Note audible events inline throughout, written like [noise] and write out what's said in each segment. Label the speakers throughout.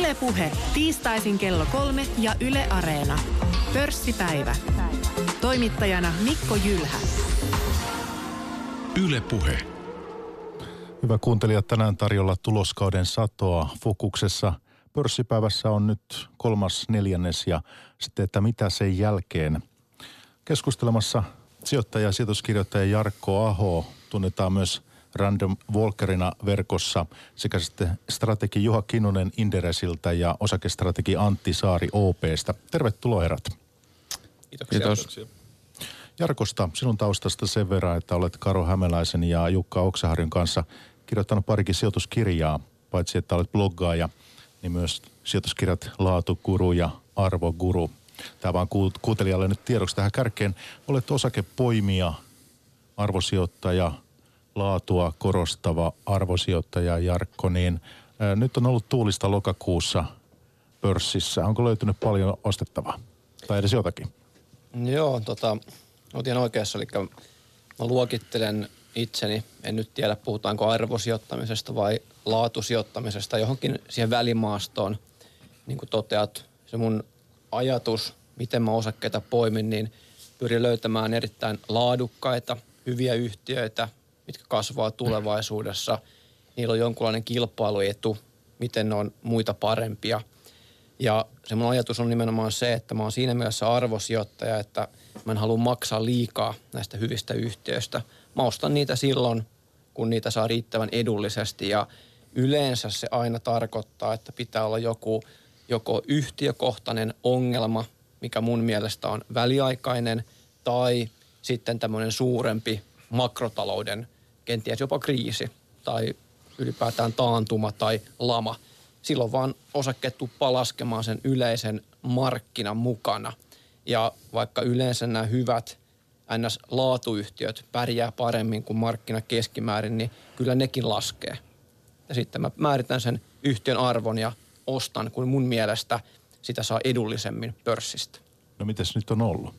Speaker 1: Ylepuhe tiistaisin kello kolme ja Yle Areena. Pörssipäivä. Toimittajana Mikko Jylhä.
Speaker 2: Ylepuhe.
Speaker 3: Hyvä kuuntelija, tänään tarjolla tuloskauden satoa fokuksessa. Pörssipäivässä on nyt kolmas neljännes ja sitten, että mitä sen jälkeen. Keskustelemassa sijoittaja ja sijoituskirjoittaja Jarkko Aho tunnetaan myös Random Walkerina verkossa sekä sitten strategi Juha Kinnunen Inderesiltä ja osakestrategi Antti Saari OPstä. Tervetuloa herrat.
Speaker 4: Kiitoksia. Kiitos.
Speaker 3: Jarkosta, sinun taustasta sen verran, että olet Karo Hämäläisen ja Jukka Oksaharjun kanssa kirjoittanut parikin sijoituskirjaa, paitsi että olet bloggaaja, niin myös sijoituskirjat Laatukuru ja Arvoguru. Tämä vaan kuuntelijalle nyt tiedoksi tähän kärkeen. Olet osakepoimija, arvosijoittaja, laatua korostava arvosijoittaja Jarkko, niin nyt on ollut tuulista lokakuussa pörssissä. Onko löytynyt paljon ostettavaa? Tai edes jotakin?
Speaker 4: Joo, tota, olet ihan oikeassa. Eli mä luokittelen itseni, en nyt tiedä puhutaanko arvosijoittamisesta vai laatusijoittamisesta johonkin siihen välimaastoon. Niin kuin toteat, se mun ajatus, miten mä osakkeita poimin, niin pyrin löytämään erittäin laadukkaita, hyviä yhtiöitä, mitkä kasvaa tulevaisuudessa. Niillä on jonkunlainen kilpailuetu, miten ne on muita parempia. Ja se mun ajatus on nimenomaan se, että mä oon siinä mielessä arvosijoittaja, että mä en halua maksaa liikaa näistä hyvistä yhtiöistä. Mä ostan niitä silloin, kun niitä saa riittävän edullisesti ja yleensä se aina tarkoittaa, että pitää olla joku joko yhtiökohtainen ongelma, mikä mun mielestä on väliaikainen, tai sitten tämmöinen suurempi makrotalouden kenties jopa kriisi tai ylipäätään taantuma tai lama. Silloin vaan osakkeet tuppaa laskemaan sen yleisen markkinan mukana. Ja vaikka yleensä nämä hyvät NS-laatuyhtiöt pärjää paremmin kuin markkina keskimäärin, niin kyllä nekin laskee. Ja sitten mä määritän sen yhtiön arvon ja ostan, kun mun mielestä sitä saa edullisemmin pörssistä.
Speaker 3: No mitäs nyt on ollut?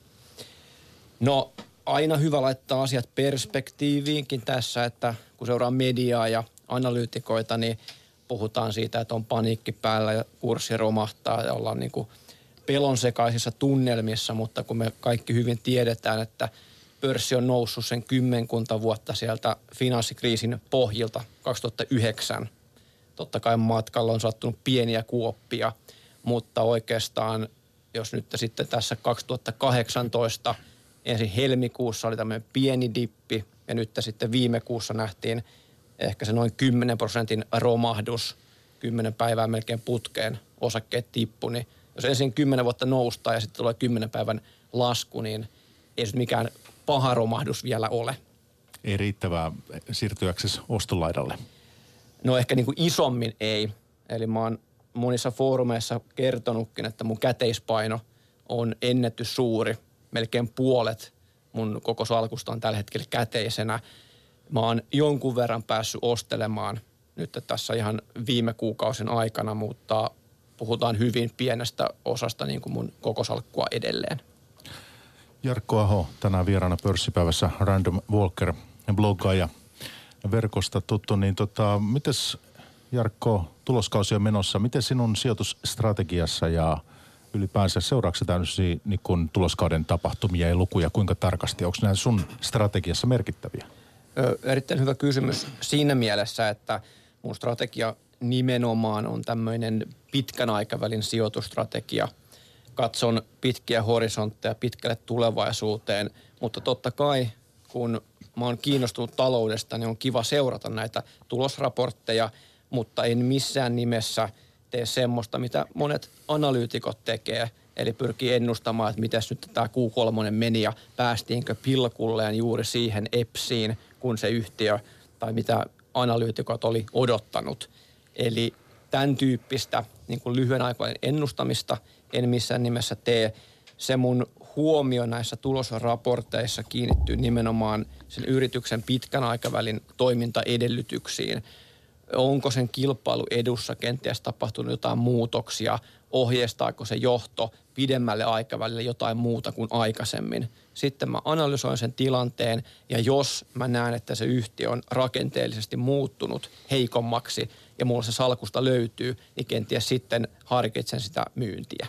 Speaker 4: No aina hyvä laittaa asiat perspektiiviinkin tässä, että kun seuraa mediaa ja analyytikoita, niin puhutaan siitä, että on paniikki päällä ja kurssi romahtaa ja ollaan niin kuin pelon sekaisissa tunnelmissa, mutta kun me kaikki hyvin tiedetään, että pörssi on noussut sen kymmenkunta vuotta sieltä finanssikriisin pohjilta 2009. Totta kai matkalla on sattunut pieniä kuoppia, mutta oikeastaan jos nyt sitten tässä 2018 – ensin helmikuussa oli tämmöinen pieni dippi ja nyt sitten viime kuussa nähtiin ehkä se noin 10 prosentin romahdus, 10 päivää melkein putkeen osakkeet tippu, niin jos ensin 10 vuotta noustaan ja sitten tulee 10 päivän lasku, niin ei se mikään paha romahdus vielä ole.
Speaker 3: Ei riittävää siirtyäksesi ostolaidalle?
Speaker 4: No ehkä niin kuin isommin ei. Eli mä oon monissa foorumeissa kertonutkin, että mun käteispaino on ennätys suuri – melkein puolet mun koko salkusta on tällä hetkellä käteisenä. Mä oon jonkun verran päässyt ostelemaan nyt tässä ihan viime kuukausin aikana, mutta puhutaan hyvin pienestä osasta niin kuin mun koko salkkua edelleen.
Speaker 3: Jarkko Aho, tänään vieraana pörssipäivässä Random Walker, bloggaaja verkosta tuttu, niin tota, mites Jarkko, tuloskausi on menossa, miten sinun sijoitusstrategiassa ja ylipäänsä seuraavaksi tämmöisiä niin kun tuloskauden tapahtumia ja lukuja kuinka tarkasti? Onko nämä sun strategiassa merkittäviä?
Speaker 4: Ö, erittäin hyvä kysymys siinä mielessä, että mun strategia nimenomaan on tämmöinen pitkän aikavälin sijoitustrategia. Katson pitkiä horisontteja pitkälle tulevaisuuteen, mutta totta kai kun mä oon kiinnostunut taloudesta, niin on kiva seurata näitä tulosraportteja, mutta en missään nimessä – tee semmoista, mitä monet analyytikot tekee, eli pyrkii ennustamaan, että miten nyt tämä Q3 meni ja päästiinkö pilkulleen juuri siihen EPSiin, kun se yhtiö tai mitä analyytikot oli odottanut. Eli tämän tyyppistä niin kuin lyhyen aikojen ennustamista en missään nimessä tee. Se mun huomio näissä tulosraporteissa kiinnittyy nimenomaan sen yrityksen pitkän aikavälin toimintaedellytyksiin – onko sen kilpailu edussa kenties tapahtunut jotain muutoksia, ohjeistaako se johto pidemmälle aikavälille jotain muuta kuin aikaisemmin. Sitten mä analysoin sen tilanteen ja jos mä näen, että se yhtiö on rakenteellisesti muuttunut heikommaksi, ja mulla se salkusta löytyy, niin kenties sitten harkitsen sitä myyntiä.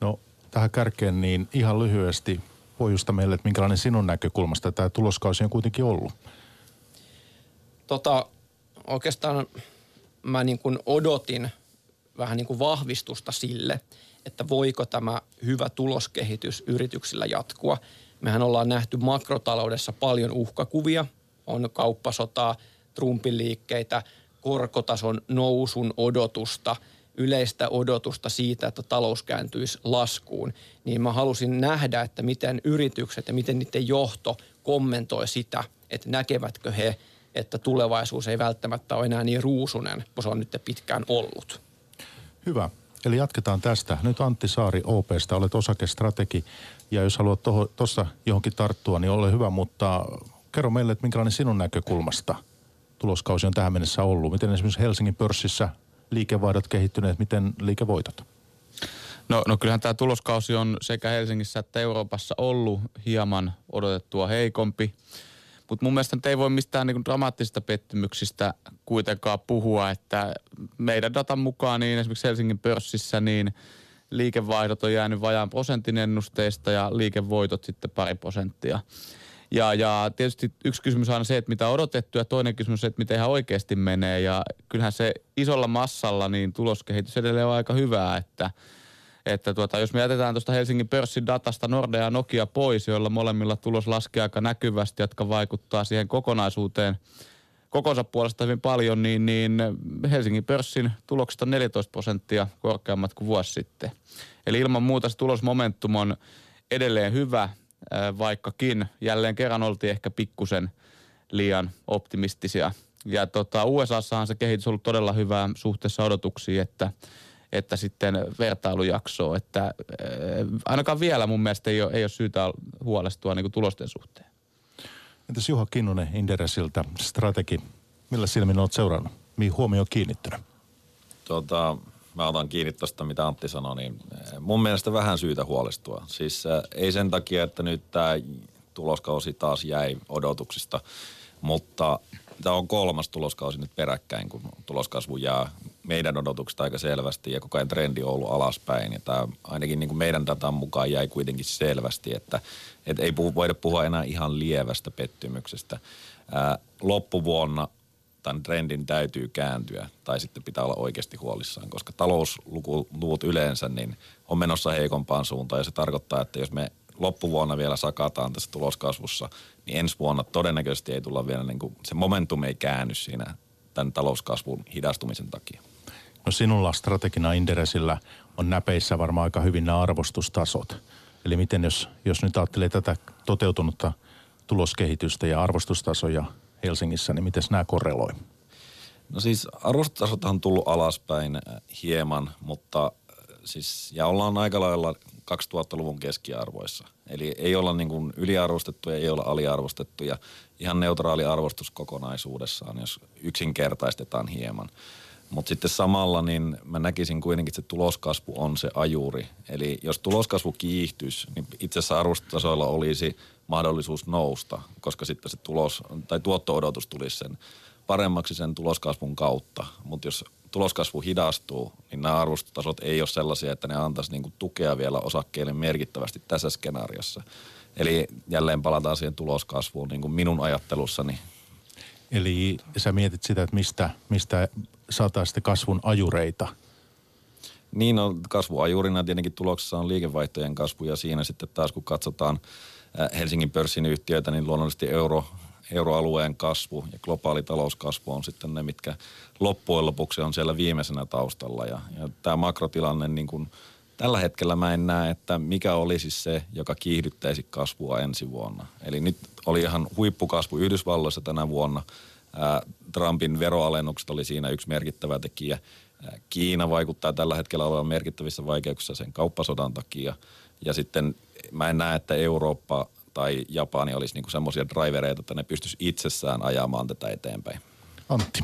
Speaker 3: No tähän kärkeen niin ihan lyhyesti pohjusta meille, että minkälainen sinun näkökulmasta tämä tuloskausi on kuitenkin ollut?
Speaker 4: Tota, oikeastaan mä niin kuin odotin vähän niin kuin vahvistusta sille, että voiko tämä hyvä tuloskehitys yrityksillä jatkua. Mehän ollaan nähty makrotaloudessa paljon uhkakuvia. On kauppasotaa, Trumpin liikkeitä, korkotason nousun odotusta, yleistä odotusta siitä, että talous kääntyisi laskuun. Niin mä halusin nähdä, että miten yritykset ja miten niiden johto kommentoi sitä, että näkevätkö he, että tulevaisuus ei välttämättä ole enää niin ruusunen kuin se on nyt pitkään ollut.
Speaker 3: Hyvä. Eli jatketaan tästä. Nyt Antti Saari OPsta, olet osakestrategi ja jos haluat tuossa johonkin tarttua, niin ole hyvä, mutta kerro meille, että minkälainen sinun näkökulmasta tuloskausi on tähän mennessä ollut. Miten esimerkiksi Helsingin pörssissä liikevaihdot kehittyneet, miten liikevoitot?
Speaker 2: No, no kyllähän tämä tuloskausi on sekä Helsingissä että Euroopassa ollut hieman odotettua heikompi. Mutta mun mielestä ei voi mistään niinku dramaattisista pettymyksistä kuitenkaan puhua, että meidän datan mukaan niin esimerkiksi Helsingin pörssissä niin liikevaihdot on jäänyt vajaan prosentin ennusteista ja liikevoitot sitten pari prosenttia. Ja, ja tietysti yksi kysymys on se, että mitä on odotettu ja toinen kysymys on se, että miten ihan oikeasti menee. Ja kyllähän se isolla massalla niin tuloskehitys edelleen on aika hyvää, että – että tuota, jos me jätetään tuosta Helsingin pörssin datasta Nordea ja Nokia pois, joilla molemmilla tulos laskee aika näkyvästi, jotka vaikuttaa siihen kokonaisuuteen kokonsa puolesta hyvin paljon, niin, niin Helsingin pörssin tulokset on 14 prosenttia korkeammat kuin vuosi sitten. Eli ilman muuta se tulosmomentum on edelleen hyvä, vaikkakin jälleen kerran oltiin ehkä pikkusen liian optimistisia. Ja tota, USAssahan se kehitys on ollut todella hyvää suhteessa odotuksiin, että – että sitten vertailujaksoa. Että äh, ainakaan vielä mun mielestä ei ole, ei ole syytä huolestua niin kuin tulosten suhteen.
Speaker 3: Entäs Juha Kinnunen Inderesiltä, strategi. Millä silmin olet seurannut? Mihin huomio on kiinnittynyt?
Speaker 5: Tota, mä otan kiinni tuosta, mitä Antti sanoi, niin eh, mun mielestä vähän syytä huolestua. Siis äh, ei sen takia, että nyt tämä tuloskausi taas jäi odotuksista, mutta tämä on kolmas tuloskausi nyt peräkkäin, kun tuloskasvu jää meidän odotuksista aika selvästi ja koko ajan trendi on ollut alaspäin. Ja tämä ainakin niin kuin meidän datan mukaan jäi kuitenkin selvästi, että, että ei puhu, voida puhua enää ihan lievästä pettymyksestä. Ää, loppuvuonna tämän trendin täytyy kääntyä tai sitten pitää olla oikeasti huolissaan, koska talousluvut yleensä niin on menossa heikompaan suuntaan ja se tarkoittaa, että jos me loppuvuonna vielä sakataan tässä tuloskasvussa, niin ensi vuonna todennäköisesti ei tulla vielä, niin kuin, se momentum ei käänny siinä tämän talouskasvun hidastumisen takia.
Speaker 3: No sinulla strategina Inderesillä on näpeissä varmaan aika hyvin nämä arvostustasot. Eli miten jos, jos nyt ajattelee tätä toteutunutta tuloskehitystä ja arvostustasoja Helsingissä, niin miten nämä korreloi?
Speaker 5: No siis arvostustasot on tullut alaspäin hieman, mutta siis, ja ollaan aika lailla 2000-luvun keskiarvoissa. Eli ei olla niin kuin yliarvostettuja, ei olla aliarvostettuja. Ihan neutraali arvostus kokonaisuudessaan, jos yksinkertaistetaan hieman. Mutta sitten samalla niin mä näkisin kuitenkin, että se tuloskasvu on se ajuri. Eli jos tuloskasvu kiihtyisi, niin itse asiassa arvostustasoilla olisi mahdollisuus nousta, koska sitten se tulos tai tuotto-odotus tulisi sen paremmaksi sen tuloskasvun kautta. Mutta jos tuloskasvu hidastuu, niin nämä arvostutasot ei ole sellaisia, että ne antaisi niinku tukea vielä osakkeille merkittävästi tässä skenaariossa. Eli jälleen palataan siihen tuloskasvuun niin kuin minun ajattelussani.
Speaker 3: Eli sä mietit sitä, että mistä, mistä saataisiin kasvun ajureita?
Speaker 5: Niin, no kasvuajurina tietenkin tuloksessa on liikevaihtojen kasvu ja siinä sitten taas kun katsotaan äh, Helsingin pörssin yhtiöitä, niin luonnollisesti euro, euroalueen kasvu ja globaali talouskasvu on sitten ne, mitkä loppujen lopuksi on siellä viimeisenä taustalla. Ja, ja tämä makrotilanne, niin kuin tällä hetkellä mä en näe, että mikä olisi se, joka kiihdyttäisi kasvua ensi vuonna. Eli nyt oli ihan huippukasvu Yhdysvalloissa tänä vuonna. Ää, Trumpin veroalennukset oli siinä yksi merkittävä tekijä. Ää, Kiina vaikuttaa tällä hetkellä olevan merkittävissä vaikeuksissa sen kauppasodan takia. Ja sitten mä en näe, että Eurooppa tai Japani olisi niinku semmoisia drivereita, että ne pystyisi itsessään ajamaan tätä eteenpäin.
Speaker 3: Antti.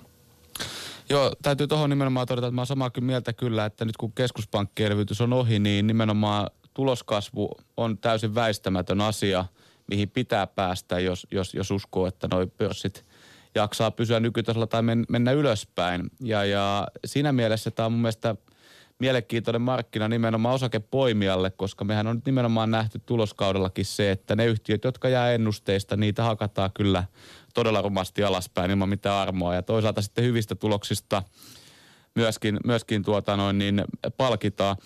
Speaker 2: Joo, täytyy tuohon nimenomaan todeta, että mä olen samaa mieltä kyllä, että nyt kun keskuspankkielvytys on ohi, niin nimenomaan tuloskasvu on täysin väistämätön asia, mihin pitää päästä, jos, jos, jos uskoo, että noi pörssit jaksaa pysyä nykytasolla tai men, mennä ylöspäin. Ja, ja siinä mielessä tämä on mun mielestä mielenkiintoinen markkina nimenomaan osakepoimijalle, koska mehän on nyt nimenomaan nähty tuloskaudellakin se, että ne yhtiöt, jotka jää ennusteista, niitä hakataan kyllä todella rumasti alaspäin ilman mitään armoa. Ja toisaalta sitten hyvistä tuloksista myöskin, myöskin tuota noin, niin palkitaan.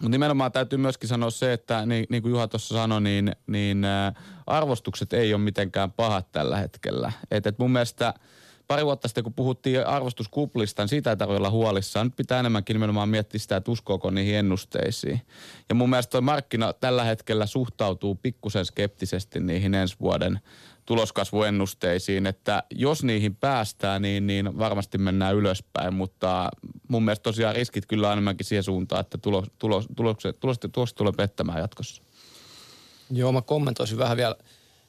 Speaker 2: Mutta nimenomaan täytyy myöskin sanoa se, että niin, niin kuin Juha tuossa sanoi, niin, niin arvostukset ei ole mitenkään pahat tällä hetkellä. Et, et mun mielestä pari vuotta sitten, kun puhuttiin arvostuskuplista, niin siitä ei tarvitse olla huolissaan. Nyt pitää enemmänkin nimenomaan miettiä sitä, että uskooko niihin ennusteisiin. Ja mun mielestä tuo markkina tällä hetkellä suhtautuu pikkusen skeptisesti niihin ensi vuoden tuloskasvuennusteisiin, että jos niihin päästään, niin, niin varmasti mennään ylöspäin, mutta mun mielestä tosiaan riskit kyllä enemmänkin siihen suuntaan, että tulos, tulos, tulokset, tulokset, tulokset tulee pettämään jatkossa.
Speaker 4: Joo, mä kommentoisin vähän vielä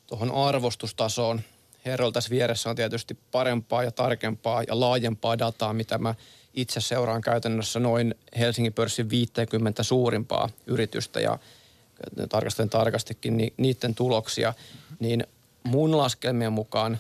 Speaker 4: tuohon arvostustasoon. Herrolla tässä vieressä on tietysti parempaa ja tarkempaa ja laajempaa dataa, mitä mä itse seuraan käytännössä noin Helsingin pörssin 50 suurimpaa yritystä ja tarkastelen tarkastikin ni, niiden tuloksia, niin mun laskelmien mukaan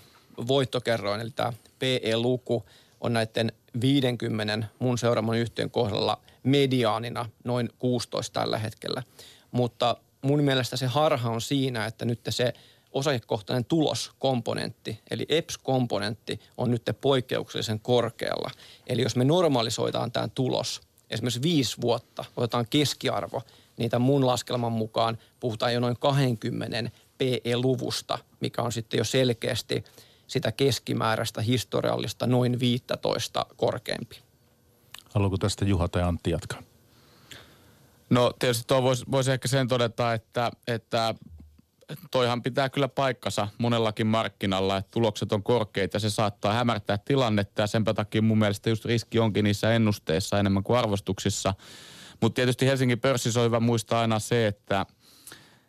Speaker 4: voittokerroin, eli tämä PE-luku, on näiden 50 mun seuraaman yhtiön kohdalla mediaanina noin 16 tällä hetkellä. Mutta mun mielestä se harha on siinä, että nyt se osakekohtainen tuloskomponentti, eli EPS-komponentti, on nyt poikkeuksellisen korkealla. Eli jos me normalisoidaan tämä tulos, esimerkiksi viisi vuotta, otetaan keskiarvo, niin tämän mun laskelman mukaan puhutaan jo noin 20 PE-luvusta, mikä on sitten jo selkeästi sitä keskimääräistä historiallista noin 15 korkeampi.
Speaker 3: Haluatko tästä Juha tai Antti jatkaa?
Speaker 2: No tietysti tuo voisi vois ehkä sen todeta, että, että toihan pitää kyllä paikkansa monellakin markkinalla, että tulokset on korkeita se saattaa hämärtää tilannetta ja sen takia mun mielestä just riski onkin niissä ennusteissa enemmän kuin arvostuksissa. Mutta tietysti Helsingin pörssissä on hyvä muistaa aina se, että –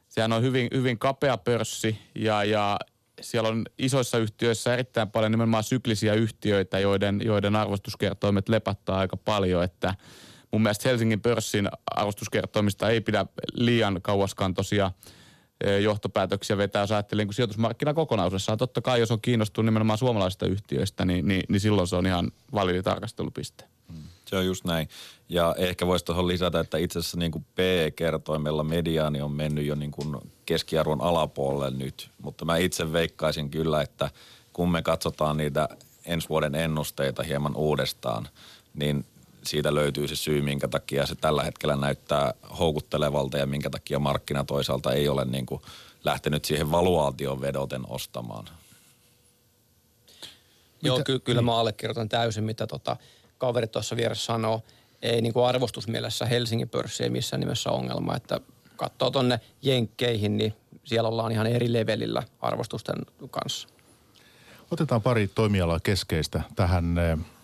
Speaker 2: Sehän on hyvin, hyvin kapea pörssi ja, ja siellä on isoissa yhtiöissä erittäin paljon nimenomaan syklisiä yhtiöitä, joiden, joiden arvostuskertoimet lepattaa aika paljon, että mun mielestä Helsingin pörssin arvostuskertoimista ei pidä liian kauaskantoisia johtopäätöksiä vetää, jos ajattelee niin sijoitusmarkkina kokonaisuudessaan. Totta kai, jos on kiinnostunut nimenomaan suomalaisista yhtiöistä, niin, niin, niin silloin se on ihan validi tarkastelupiste.
Speaker 5: Se on just näin. Ja ehkä voisi tuohon lisätä, että itse asiassa niin PE-kertoimella mediaani on mennyt jo niin kuin keskiarvon alapuolelle nyt. Mutta mä itse veikkaisin kyllä, että kun me katsotaan niitä ensi vuoden ennusteita hieman uudestaan, niin siitä löytyy se syy, minkä takia se tällä hetkellä näyttää houkuttelevalta ja minkä takia markkina toisaalta ei ole niin kuin lähtenyt siihen valuaation vedoten ostamaan.
Speaker 4: Joo, ky- kyllä mä allekirjoitan täysin, mitä tota – kaveri tuossa vieressä sanoo, ei niin kuin arvostusmielessä Helsingin pörssi ei missään nimessä ongelma, että katsoo tuonne Jenkkeihin, niin siellä ollaan ihan eri levelillä arvostusten kanssa.
Speaker 3: Otetaan pari toimialaa keskeistä tähän.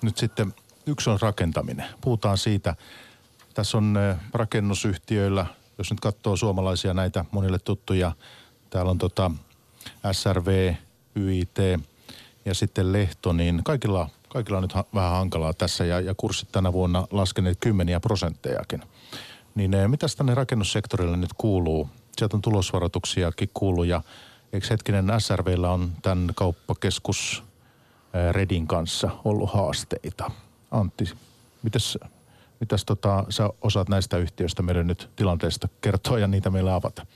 Speaker 3: Nyt sitten yksi on rakentaminen. Puhutaan siitä, tässä on rakennusyhtiöillä, jos nyt katsoo suomalaisia näitä monille tuttuja, täällä on tota SRV, YIT ja sitten Lehto, niin kaikilla kaikilla on nyt ha- vähän hankalaa tässä ja, ja kurssit tänä vuonna laskeneet kymmeniä prosenttejakin. Niin eh, mitä tänne rakennussektorille nyt kuuluu? Sieltä on tulosvaroituksiakin kuuluu ja eikö hetkinen SRVllä on tämän kauppakeskus eh, Redin kanssa ollut haasteita? Antti, mitäs, mitäs tota, sä osaat näistä yhtiöistä meille nyt tilanteesta kertoa ja niitä meille avata?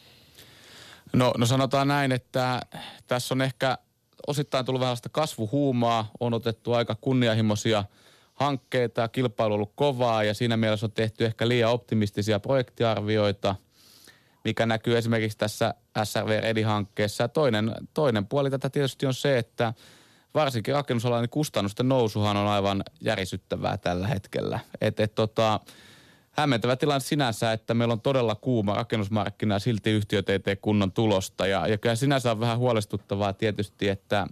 Speaker 2: No, no sanotaan näin, että tässä on ehkä osittain tullut vähän kasvuhuumaa, on otettu aika kunnianhimoisia hankkeita kilpailu on ollut kovaa ja siinä mielessä on tehty ehkä liian optimistisia projektiarvioita, mikä näkyy esimerkiksi tässä SRV Ready-hankkeessa. Toinen, toinen puoli tätä tietysti on se, että varsinkin rakennusalan niin kustannusten nousuhan on aivan järisyttävää tällä hetkellä. Et, et tota, hämmentävä tilanne sinänsä, että meillä on todella kuuma rakennusmarkkina ja silti yhtiöt ei tee kunnon tulosta. Ja, ja kyllä sinänsä on vähän huolestuttavaa tietysti, että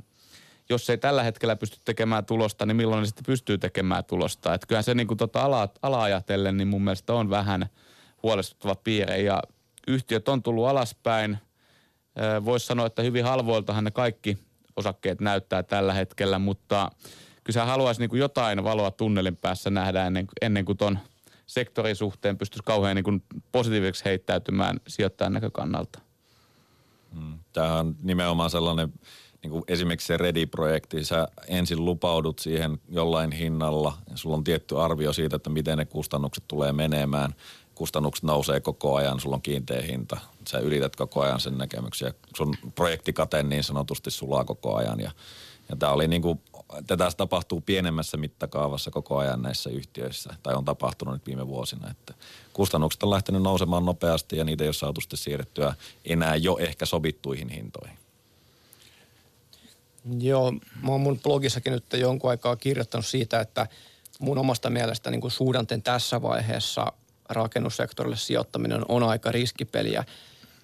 Speaker 2: jos ei tällä hetkellä pysty tekemään tulosta, niin milloin ne sitten pystyy tekemään tulosta. Että kyllähän se niin kuin tota ala, ala ajatellen, niin mun mielestä on vähän huolestuttava piirre. Ja yhtiöt on tullut alaspäin. Voisi sanoa, että hyvin halvoiltahan ne kaikki osakkeet näyttää tällä hetkellä, mutta kyllä haluaisi niin kuin jotain valoa tunnelin päässä nähdä ennen, ennen kuin ton – sektorin suhteen pystyisi kauhean niin kuin positiiviseksi heittäytymään sijoittajan näkökannalta.
Speaker 5: Mm, Tämä on nimenomaan sellainen niin kuin esimerkiksi se Ready-projekti, sä ensin lupaudut siihen jollain hinnalla ja sulla on tietty arvio siitä, että miten ne kustannukset tulee menemään. Kustannukset nousee koko ajan, sulla on kiinteä hinta. Sä yrität koko ajan sen näkemyksiä. Sun projektikate niin sanotusti sulaa koko ajan ja, ja tämä oli niin kuin, tätä tapahtuu pienemmässä mittakaavassa koko ajan näissä yhtiöissä, tai on tapahtunut nyt viime vuosina, että kustannukset on lähtenyt nousemaan nopeasti ja niitä ei ole saatu sitten siirrettyä enää jo ehkä sovittuihin hintoihin.
Speaker 4: Joo, mä oon mun blogissakin nyt jonkun aikaa kirjoittanut siitä, että mun omasta mielestä niin suhdanteen tässä vaiheessa rakennussektorille sijoittaminen on aika riskipeliä.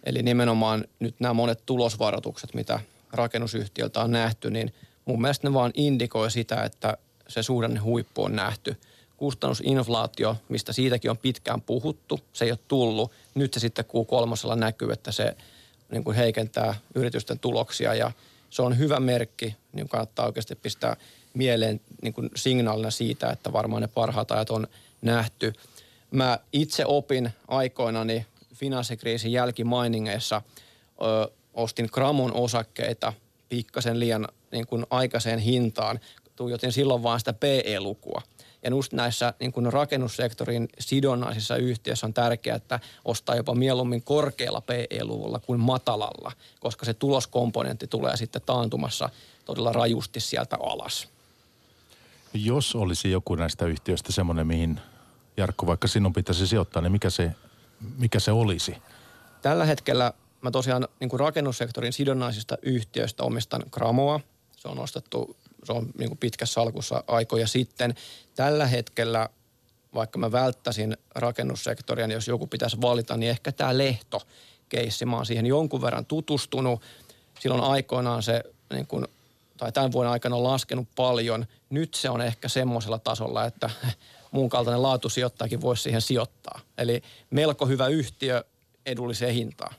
Speaker 4: Eli nimenomaan nyt nämä monet tulosvaroitukset, mitä rakennusyhtiöltä on nähty, niin mun mielestä ne vaan indikoi sitä, että se suhdanne huippu on nähty. Kustannusinflaatio, mistä siitäkin on pitkään puhuttu, se ei ole tullut. Nyt se sitten kuu kolmosella näkyy, että se niin kuin heikentää yritysten tuloksia ja – se on hyvä merkki, niin kannattaa oikeasti pistää mieleen niin kuin signaalina siitä, että varmaan ne parhaat ajat on nähty. Mä itse opin aikoinani finanssikriisin jälkimainingeissa, ö, ostin Gramon osakkeita pikkasen liian niin kuin aikaiseen hintaan. Tuijotin silloin vaan sitä PE-lukua. Ja just näissä niin kuin rakennussektorin sidonnaisissa yhtiöissä on tärkeää, että ostaa jopa mieluummin korkealla PE-luvulla kuin matalalla, koska se tuloskomponentti tulee sitten taantumassa todella rajusti sieltä alas.
Speaker 3: Jos olisi joku näistä yhtiöistä semmoinen, mihin Jarkko vaikka sinun pitäisi sijoittaa, niin mikä se, mikä se olisi?
Speaker 4: Tällä hetkellä mä tosiaan niin kuin rakennussektorin sidonnaisista yhtiöistä omistan Gramoa. Se on ostettu se on niin kuin pitkässä salkussa aikoja sitten. Tällä hetkellä, vaikka mä välttäisin rakennussektoria, niin jos joku pitäisi valita, niin ehkä tämä Lehto keissi. Mä oon siihen jonkun verran tutustunut. Silloin aikoinaan se, niin kuin, tai tämän vuoden aikana on laskenut paljon. Nyt se on ehkä semmoisella tasolla, että muun kaltainen laatusijoittajakin voisi siihen sijoittaa. Eli melko hyvä yhtiö edulliseen hintaan.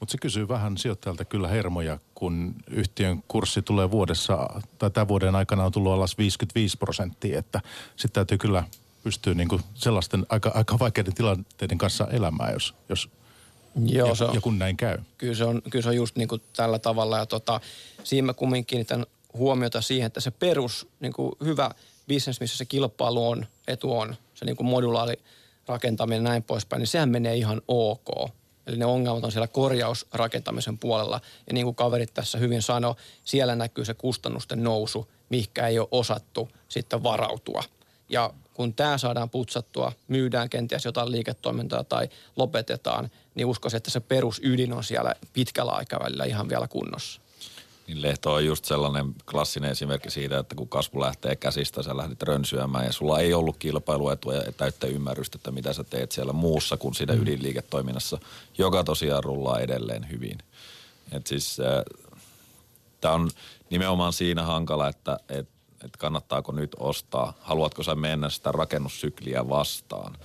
Speaker 3: Mutta se kysyy vähän sijoittajalta kyllä hermoja, kun yhtiön kurssi tulee vuodessa, tai tämän vuoden aikana on tullut alas 55 prosenttia, että sitten täytyy kyllä pystyä niinku sellaisten aika, aika vaikeiden tilanteiden kanssa elämään, jos, jos Joo, ja, se on, ja kun näin käy.
Speaker 4: Kyllä se on, kyllä se on just niin kuin tällä tavalla. Ja tota, siinä mä kumminkin kiinnitän huomiota siihen, että se perus niin kuin hyvä bisnes, missä se kilpailu on, etu on, se niin kuin modulaali rakentaminen ja näin poispäin, niin sehän menee ihan ok. Eli ne ongelmat on siellä korjausrakentamisen puolella. Ja niin kuin kaverit tässä hyvin sanoi, siellä näkyy se kustannusten nousu, mihinkä ei ole osattu sitten varautua. Ja kun tämä saadaan putsattua, myydään kenties jotain liiketoimintaa tai lopetetaan, niin uskoisin, että se perusydin on siellä pitkällä aikavälillä ihan vielä kunnossa.
Speaker 5: Niin Lehto on just sellainen klassinen esimerkki siitä, että kun kasvu lähtee käsistä, sä lähdit rönsyämään ja sulla ei ollut kilpailuetua ja täyttä ymmärrystä, että mitä sä teet siellä muussa kuin siinä mm. ydinliiketoiminnassa, joka tosiaan rullaa edelleen hyvin. Et siis äh, tämä on nimenomaan siinä hankala, että et, et kannattaako nyt ostaa, haluatko sä mennä sitä rakennussykliä vastaan –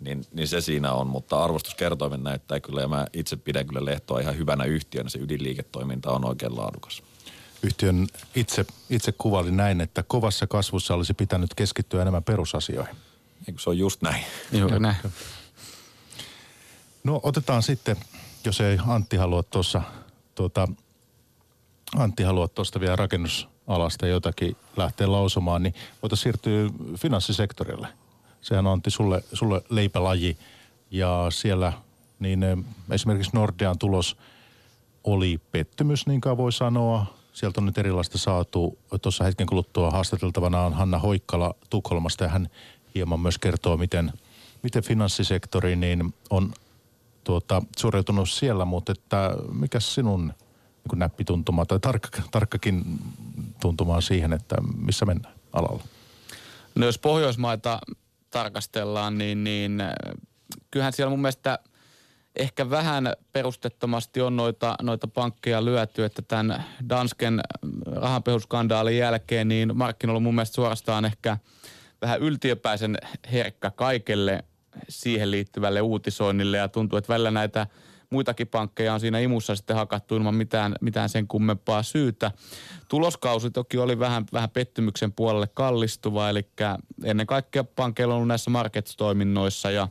Speaker 5: niin, niin se siinä on, mutta arvostuskertoimen näyttää kyllä, ja mä itse pidän kyllä Lehtoa ihan hyvänä yhtiönä, se ydinliiketoiminta on oikein laadukas.
Speaker 3: Yhtiön itse, itse kuvaili näin, että kovassa kasvussa olisi pitänyt keskittyä enemmän perusasioihin.
Speaker 5: Eikö se on just näin?
Speaker 2: Joo, näin.
Speaker 3: No otetaan sitten, jos ei Antti halua tuossa, tuota, Antti halua tuosta vielä rakennusalasta jotakin lähteä lausumaan, niin voitaisiin siirtyä finanssisektorille – sehän on Antti sulle, sulle leipälaji ja siellä niin eh, esimerkiksi Nordean tulos oli pettymys, niin kuin voi sanoa. Sieltä on nyt erilaista saatu. Tuossa hetken kuluttua haastateltavana on Hanna Hoikkala Tukholmasta ja hän hieman myös kertoo, miten, miten finanssisektori niin on tuota, suoriutunut siellä, mutta että mikä sinun niin näppituntuma tai tarkka, tarkkakin tuntumaan siihen, että missä mennään alalla?
Speaker 2: No jos Pohjoismaita tarkastellaan, niin, niin äh, kyllähän siellä mun mielestä ehkä vähän perustettomasti on noita, noita pankkeja lyöty, että tämän Dansken rahanpesuskandaalin jälkeen niin markkinoilla on mun mielestä suorastaan ehkä vähän yltiöpäisen herkkä kaikelle siihen liittyvälle uutisoinnille. Ja tuntuu, että välillä näitä – muitakin pankkeja on siinä imussa sitten hakattu ilman mitään, mitään sen kummempaa syytä. Tuloskausi toki oli vähän, vähän pettymyksen puolelle kallistuva, eli ennen kaikkea pankkeilla on ollut näissä markets-toiminnoissa ja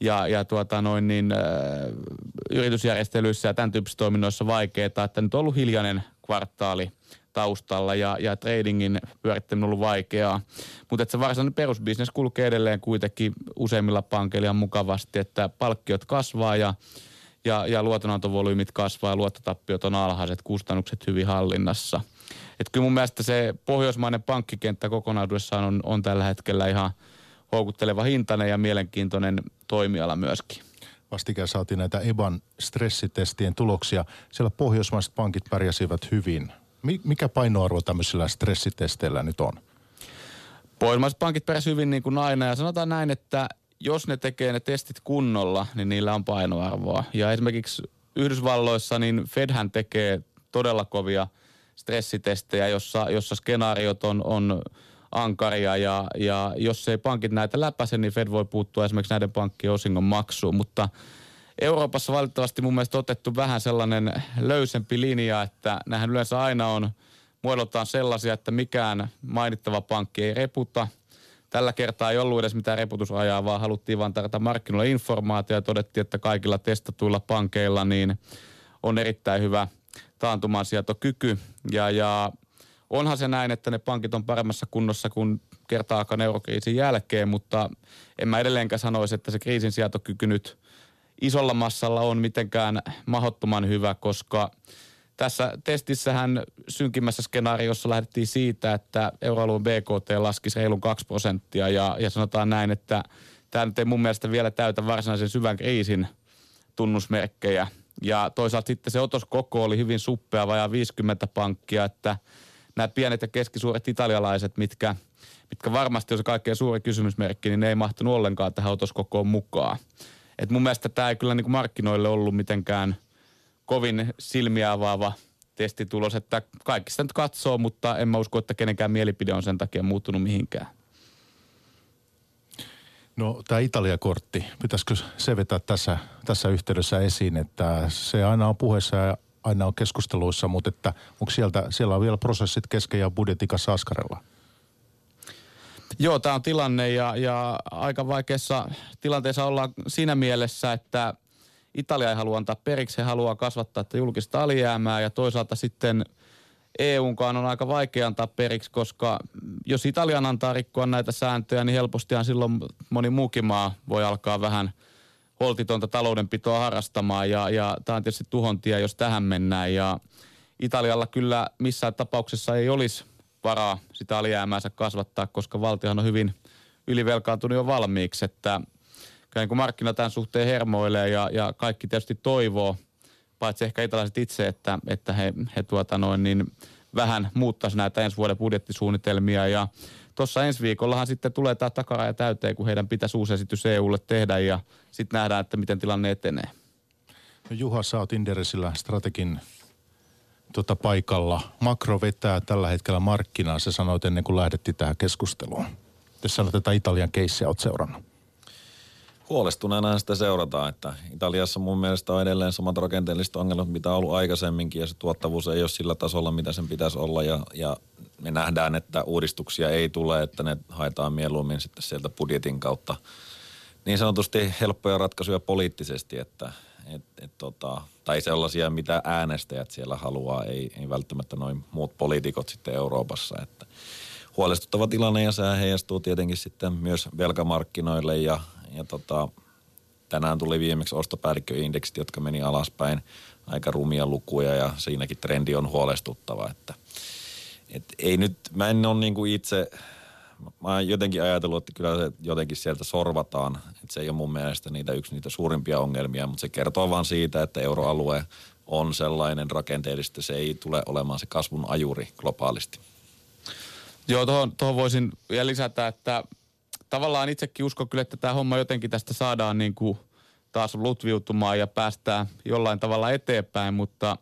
Speaker 2: ja, ja tuota noin niin, äh, yritysjärjestelyissä ja tämän tyyppisissä toiminnoissa vaikeaa, että nyt on ollut hiljainen kvartaali taustalla ja, ja tradingin pyörittäminen on ollut vaikeaa. Mutta se varsinainen perusbisnes kulkee edelleen kuitenkin useimmilla pankeilla mukavasti, että palkkiot kasvaa ja, ja, ja luotonantovolyymit kasvaa ja luottotappiot on alhaiset, kustannukset hyvin hallinnassa. Et kyllä mun mielestä se pohjoismainen pankkikenttä kokonaisuudessaan on, on tällä hetkellä ihan houkutteleva hintainen ja mielenkiintoinen toimiala myöskin.
Speaker 3: Vastikään saatiin näitä EBAN stressitestien tuloksia. Siellä pohjoismaiset pankit pärjäsivät hyvin. Mikä painoarvo tämmöisillä stressitesteillä nyt on?
Speaker 2: Pohjoismaiset pankit pärjäsivät hyvin niin kuin aina ja sanotaan näin, että jos ne tekee ne testit kunnolla, niin niillä on painoarvoa. Ja esimerkiksi Yhdysvalloissa niin Fedhän tekee todella kovia stressitestejä, jossa, jossa skenaariot on, on ankaria ja, ja jos ei pankit näitä läpäise, niin Fed voi puuttua esimerkiksi näiden pankkien osingon maksuun, mutta Euroopassa valitettavasti mun mielestä otettu vähän sellainen löysempi linja, että nähän yleensä aina on muodoltaan sellaisia, että mikään mainittava pankki ei reputa. Tällä kertaa ei ollut edes mitään reputusajaa, vaan haluttiin vaan tarjota markkinoille informaatiota ja todettiin, että kaikilla testatuilla pankeilla niin on erittäin hyvä taantumansietokyky. Ja, ja onhan se näin, että ne pankit on paremmassa kunnossa kuin kertaakaan eurokriisin jälkeen, mutta en mä edelleenkään sanoisi, että se kriisin sietokyky nyt isolla massalla on mitenkään mahdottoman hyvä, koska tässä testissähän synkimmässä skenaariossa lähdettiin siitä, että euroalueen BKT laskisi reilun 2 prosenttia ja, ja sanotaan näin, että tämä nyt ei mun mielestä vielä täytä varsinaisen syvän kriisin tunnusmerkkejä. Ja toisaalta sitten se otoskoko oli hyvin suppea, vajaa 50 pankkia, että – nämä pienet ja keskisuuret italialaiset, mitkä, mitkä varmasti on se kaikkein suuri kysymysmerkki, niin ne ei mahtunut ollenkaan tähän otoskokoon mukaan. Et mun mielestä tämä ei kyllä niin markkinoille ollut mitenkään kovin silmiä avaava testitulos, että kaikki sitä nyt katsoo, mutta en mä usko, että kenenkään mielipide on sen takia muuttunut mihinkään.
Speaker 3: No tämä Italia-kortti, pitäisikö se vetää tässä, tässä yhteydessä esiin, että se aina on puheessa ja aina on keskusteluissa, mutta että onko sieltä, siellä on vielä prosessit kesken ja budjetikassa askarella?
Speaker 2: Joo, tämä on tilanne ja, ja aika vaikeassa tilanteessa ollaan siinä mielessä, että Italia ei halua antaa periksi, he haluaa kasvattaa että julkista alijäämää ja toisaalta sitten EUnkaan on aika vaikea antaa periksi, koska jos Italian antaa rikkoa näitä sääntöjä, niin helpostihan silloin moni muukin maa voi alkaa vähän – holtitonta taloudenpitoa harrastamaan ja, ja tämä on tietysti tuhontia, jos tähän mennään. Ja Italialla kyllä missään tapauksessa ei olisi varaa sitä alijäämäänsä kasvattaa, koska valtiohan on hyvin ylivelkaantunut jo valmiiksi, että kyllä niin kuin markkina tämän suhteen hermoilee ja, ja kaikki tietysti toivoo, paitsi ehkä italaiset itse, että, että he, he tuota noin, niin vähän muuttaisi näitä ensi vuoden budjettisuunnitelmia ja tuossa ensi viikollahan sitten tulee tämä takaraja täyteen, kun heidän pitäisi uusi esitys EUlle tehdä ja sitten nähdään, että miten tilanne etenee.
Speaker 3: No Juha, sä oot Inderesillä strategin tota, paikalla. Makro vetää tällä hetkellä markkinaa, sä sanoit ennen kuin lähdettiin tähän keskusteluun. Jos sä tätä Italian keissiä oot seurannut
Speaker 5: huolestuneena sitä seurataan, että Italiassa mun mielestä on edelleen samat rakenteelliset ongelmat, mitä on ollut aikaisemminkin ja se tuottavuus ei ole sillä tasolla, mitä sen pitäisi olla ja, ja me nähdään, että uudistuksia ei tule, että ne haetaan mieluummin sitten sieltä budjetin kautta. Niin sanotusti helppoja ratkaisuja poliittisesti, että et, et tota, tai sellaisia, mitä äänestäjät siellä haluaa, ei, ei välttämättä noin muut poliitikot sitten Euroopassa, että huolestuttava tilanne ja se heijastuu tietenkin sitten myös velkamarkkinoille ja ja tota, tänään tuli viimeksi ostopäällikköindeksit, jotka meni alaspäin aika rumia lukuja ja siinäkin trendi on huolestuttava, että et ei nyt, mä en ole niinku itse, mä oon jotenkin ajatellut, että kyllä se jotenkin sieltä sorvataan, että se ei ole mun mielestä niitä yksi niitä suurimpia ongelmia, mutta se kertoo vaan siitä, että euroalue on sellainen rakenteellisesti, se ei tule olemaan se kasvun ajuri globaalisti.
Speaker 2: Joo, tuohon, tuohon voisin vielä lisätä, että tavallaan itsekin uskon kyllä, että tämä homma jotenkin tästä saadaan niin kuin taas lutviutumaan ja päästään jollain tavalla eteenpäin, mutta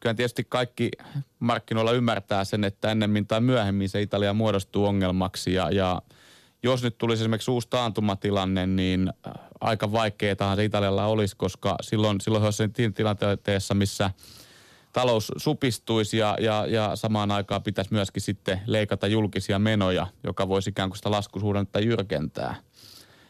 Speaker 2: kyllä tietysti kaikki markkinoilla ymmärtää sen, että ennemmin tai myöhemmin se Italia muodostuu ongelmaksi ja, ja jos nyt tulisi esimerkiksi uusi taantumatilanne, niin aika vaikeaa se Italialla olisi, koska silloin, silloin he olisivat tilanteessa, missä – talous supistuisi ja, ja, ja samaan aikaan pitäisi myöskin sitten leikata julkisia menoja, joka voisi ikään kuin sitä laskusuhdannetta jyrkentää.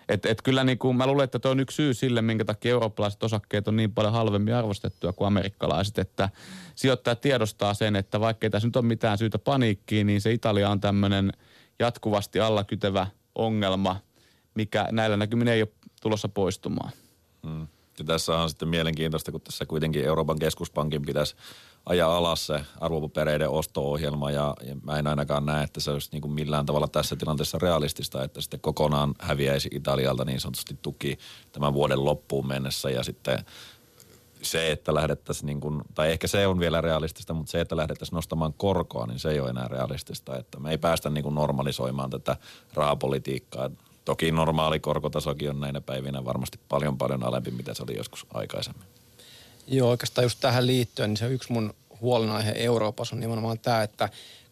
Speaker 2: Et, et kyllä niin kuin, mä luulen, että tuo on yksi syy sille, minkä takia eurooppalaiset osakkeet on niin paljon halvemmin arvostettuja kuin amerikkalaiset, että sijoittaja tiedostaa sen, että vaikka ei tässä nyt ole mitään syytä paniikkiin, niin se Italia on tämmöinen jatkuvasti allakytevä ongelma, mikä näillä näkymin ei ole tulossa poistumaan.
Speaker 5: Hmm. Ja tässä on sitten mielenkiintoista, kun tässä kuitenkin Euroopan keskuspankin pitäisi ajaa alas se arvopapereiden osto-ohjelma ja, ja mä en ainakaan näe, että se olisi niin kuin millään tavalla tässä tilanteessa realistista, että sitten kokonaan häviäisi Italialta niin sanotusti tuki tämän vuoden loppuun mennessä ja sitten se, että lähdettäisiin, niin kuin, tai ehkä se on vielä realistista, mutta se, että lähdettäisiin nostamaan korkoa, niin se ei ole enää realistista. Että me ei päästä niin kuin normalisoimaan tätä rahapolitiikkaa. Toki normaali korkotasokin on näinä päivinä varmasti paljon paljon alempi, mitä se oli joskus aikaisemmin.
Speaker 4: Joo, oikeastaan just tähän liittyen, niin se yksi mun huolenaihe Euroopassa on nimenomaan tämä, että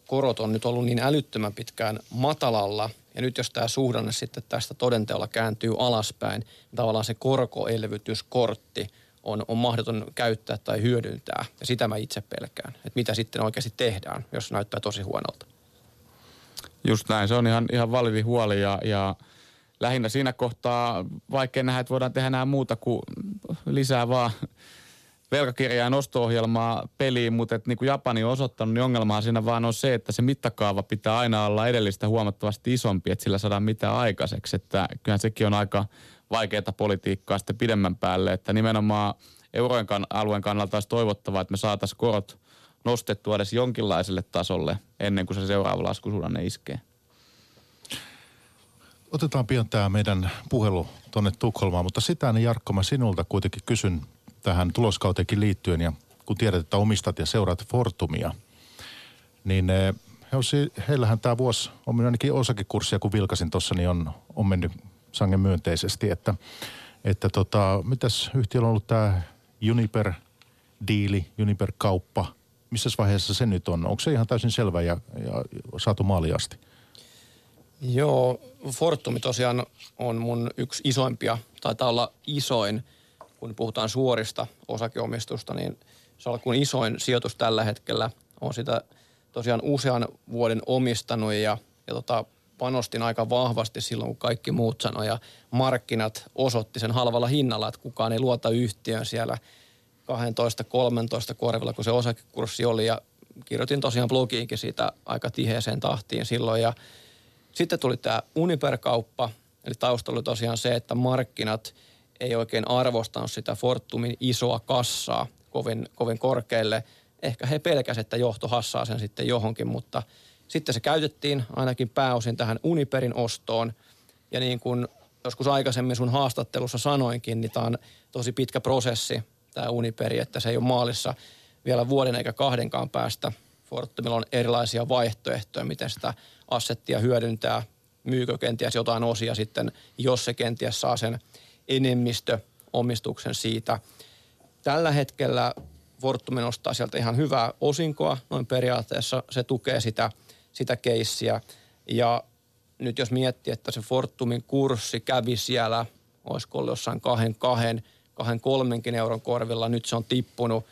Speaker 4: korot on nyt ollut niin älyttömän pitkään matalalla, ja nyt jos tämä suhdanne sitten tästä todenteolla kääntyy alaspäin, niin tavallaan se korkoelvytyskortti on, on mahdoton käyttää tai hyödyntää. Ja sitä mä itse pelkään, että mitä sitten oikeasti tehdään, jos näyttää tosi huonolta.
Speaker 2: Just näin, se on ihan, ihan validi huoli ja, ja lähinnä siinä kohtaa vaikea nähdä, että voidaan tehdä nämä muuta kuin lisää vaan velkakirjaa nosto-ohjelmaa peliin, mutta että niin kuin Japani on osoittanut, niin ongelmaa siinä vaan on se, että se mittakaava pitää aina olla edellistä huomattavasti isompi, että sillä saadaan mitään aikaiseksi. Että kyllähän sekin on aika vaikeaa politiikkaa sitten pidemmän päälle, että nimenomaan eurojen alueen kannalta olisi toivottavaa, että me saataisiin korot nostettua edes jonkinlaiselle tasolle ennen kuin se seuraava laskusuhdanne iskee.
Speaker 3: Otetaan pian tämä meidän puhelu tuonne Tukholmaan, mutta sitä niin Jarkko, mä sinulta kuitenkin kysyn tähän tuloskauteenkin liittyen ja kun tiedät, että omistat ja seuraat Fortumia, niin eh, he olisi, heillähän tämä vuosi on mennyt ainakin osakekurssia, kun vilkasin tuossa, niin on, on mennyt sangen myönteisesti, että, että tota, mitäs yhtiöllä on ollut tämä Uniper-diili, Uniper-kauppa, missä vaiheessa se nyt on? Onko se ihan täysin selvä ja, ja saatu maaliasti?
Speaker 4: Joo, Fortumi tosiaan on mun yksi isoimpia, taitaa olla isoin – kun puhutaan suorista osakeomistusta, niin se on isoin sijoitus tällä hetkellä. on sitä tosiaan usean vuoden omistanut ja, ja tota, panostin aika vahvasti silloin, kun kaikki muut sanoi ja markkinat osoitti sen halvalla hinnalla, että kukaan ei luota yhtiön siellä 12-13 korvilla, kun se osakekurssi oli ja kirjoitin tosiaan blogiinkin siitä aika tiheeseen tahtiin silloin ja sitten tuli tämä Uniper-kauppa, eli taustalla oli tosiaan se, että markkinat – ei oikein arvostanut sitä Fortumin isoa kassaa kovin, kovin korkealle. Ehkä he pelkäsivät, että johto hassaa sen sitten johonkin, mutta sitten se käytettiin ainakin pääosin tähän Uniperin ostoon. Ja niin kuin joskus aikaisemmin sun haastattelussa sanoinkin, niin tämä on tosi pitkä prosessi, tämä Uniperi, että se ei ole maalissa vielä vuoden eikä kahdenkaan päästä. Fortumilla on erilaisia vaihtoehtoja, miten sitä assettia hyödyntää. Myykö kenties jotain osia sitten, jos se kenties saa sen enemmistöomistuksen siitä. Tällä hetkellä Fortum nostaa sieltä ihan hyvää osinkoa, noin periaatteessa se tukee sitä, sitä keissiä. Ja nyt jos miettii, että se Fortumin kurssi kävi siellä, olisiko ollut jossain kahden, kahden, kahden kolmenkin euron korvilla, nyt se on tippunut,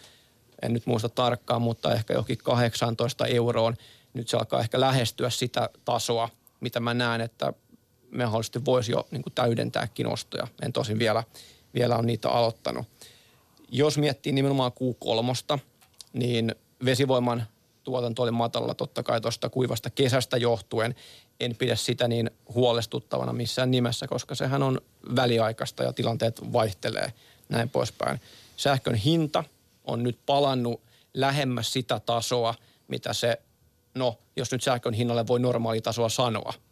Speaker 4: en nyt muista tarkkaan, mutta ehkä johonkin 18 euroon. Nyt se alkaa ehkä lähestyä sitä tasoa, mitä mä näen, että mahdollisesti voisi jo niin kuin täydentääkin ostoja. En tosin vielä, vielä on niitä aloittanut. Jos miettii nimenomaan Q3, niin vesivoiman tuotanto oli matalalla totta kai tuosta kuivasta kesästä johtuen. En pidä sitä niin huolestuttavana missään nimessä, koska sehän on väliaikaista ja tilanteet vaihtelee näin poispäin. Sähkön hinta on nyt palannut lähemmäs sitä tasoa, mitä se, no jos nyt sähkön hinnalle voi normaalitasoa sanoa –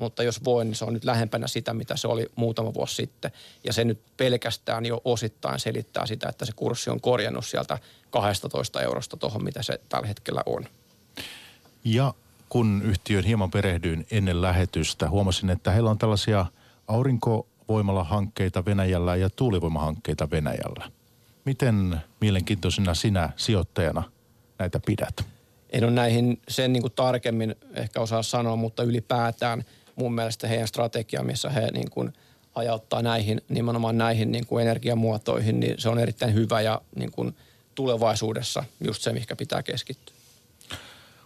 Speaker 4: mutta jos voi, niin se on nyt lähempänä sitä, mitä se oli muutama vuosi sitten. Ja se nyt pelkästään jo osittain selittää sitä, että se kurssi on korjannut sieltä 12 eurosta tuohon, mitä se tällä hetkellä on.
Speaker 3: Ja kun yhtiön hieman perehdyin ennen lähetystä, huomasin, että heillä on tällaisia aurinkovoimala-hankkeita Venäjällä ja tuulivoimahankkeita Venäjällä. Miten mielenkiintoisena sinä sijoittajana näitä pidät?
Speaker 4: En ole näihin sen niin kuin tarkemmin ehkä osaa sanoa, mutta ylipäätään – mun mielestä heidän strategia, missä he niin kuin hajauttaa näihin, nimenomaan näihin niin kuin energiamuotoihin, niin se on erittäin hyvä ja niin kuin tulevaisuudessa just se, mikä pitää keskittyä.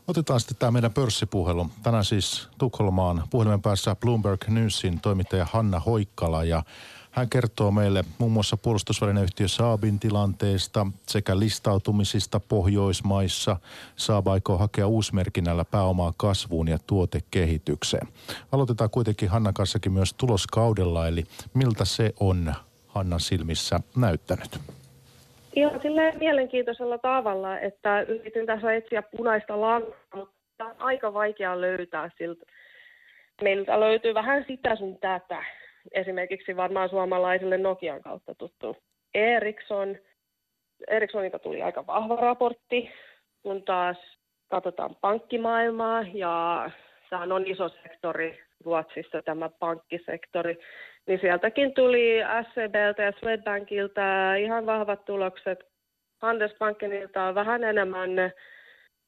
Speaker 3: Otetaan sitten tämä meidän pörssipuhelu. Tänään siis Tukholmaan puhelimen päässä Bloomberg Newsin toimittaja Hanna Hoikkala ja hän kertoo meille muun muassa puolustusvälineyhtiö Saabin tilanteesta sekä listautumisista Pohjoismaissa. Saab aikoo hakea uusmerkinnällä pääomaa kasvuun ja tuotekehitykseen. Aloitetaan kuitenkin Hannan kanssakin myös tuloskaudella, eli miltä se on Hannan silmissä näyttänyt?
Speaker 6: Ihan silleen mielenkiintoisella tavalla, että yritin tässä etsiä punaista lankaa, mutta on aika vaikea löytää siltä. Meiltä löytyy vähän sitä sun tätä. Esimerkiksi varmaan suomalaisille Nokian kautta tuttu Ericsson. Ericssonilta tuli aika vahva raportti, kun taas katsotaan pankkimaailmaa ja sehän on iso sektori Ruotsissa tämä pankkisektori, niin sieltäkin tuli SCBltä ja Swedbankilta ihan vahvat tulokset. Handelsbankenilta on vähän enemmän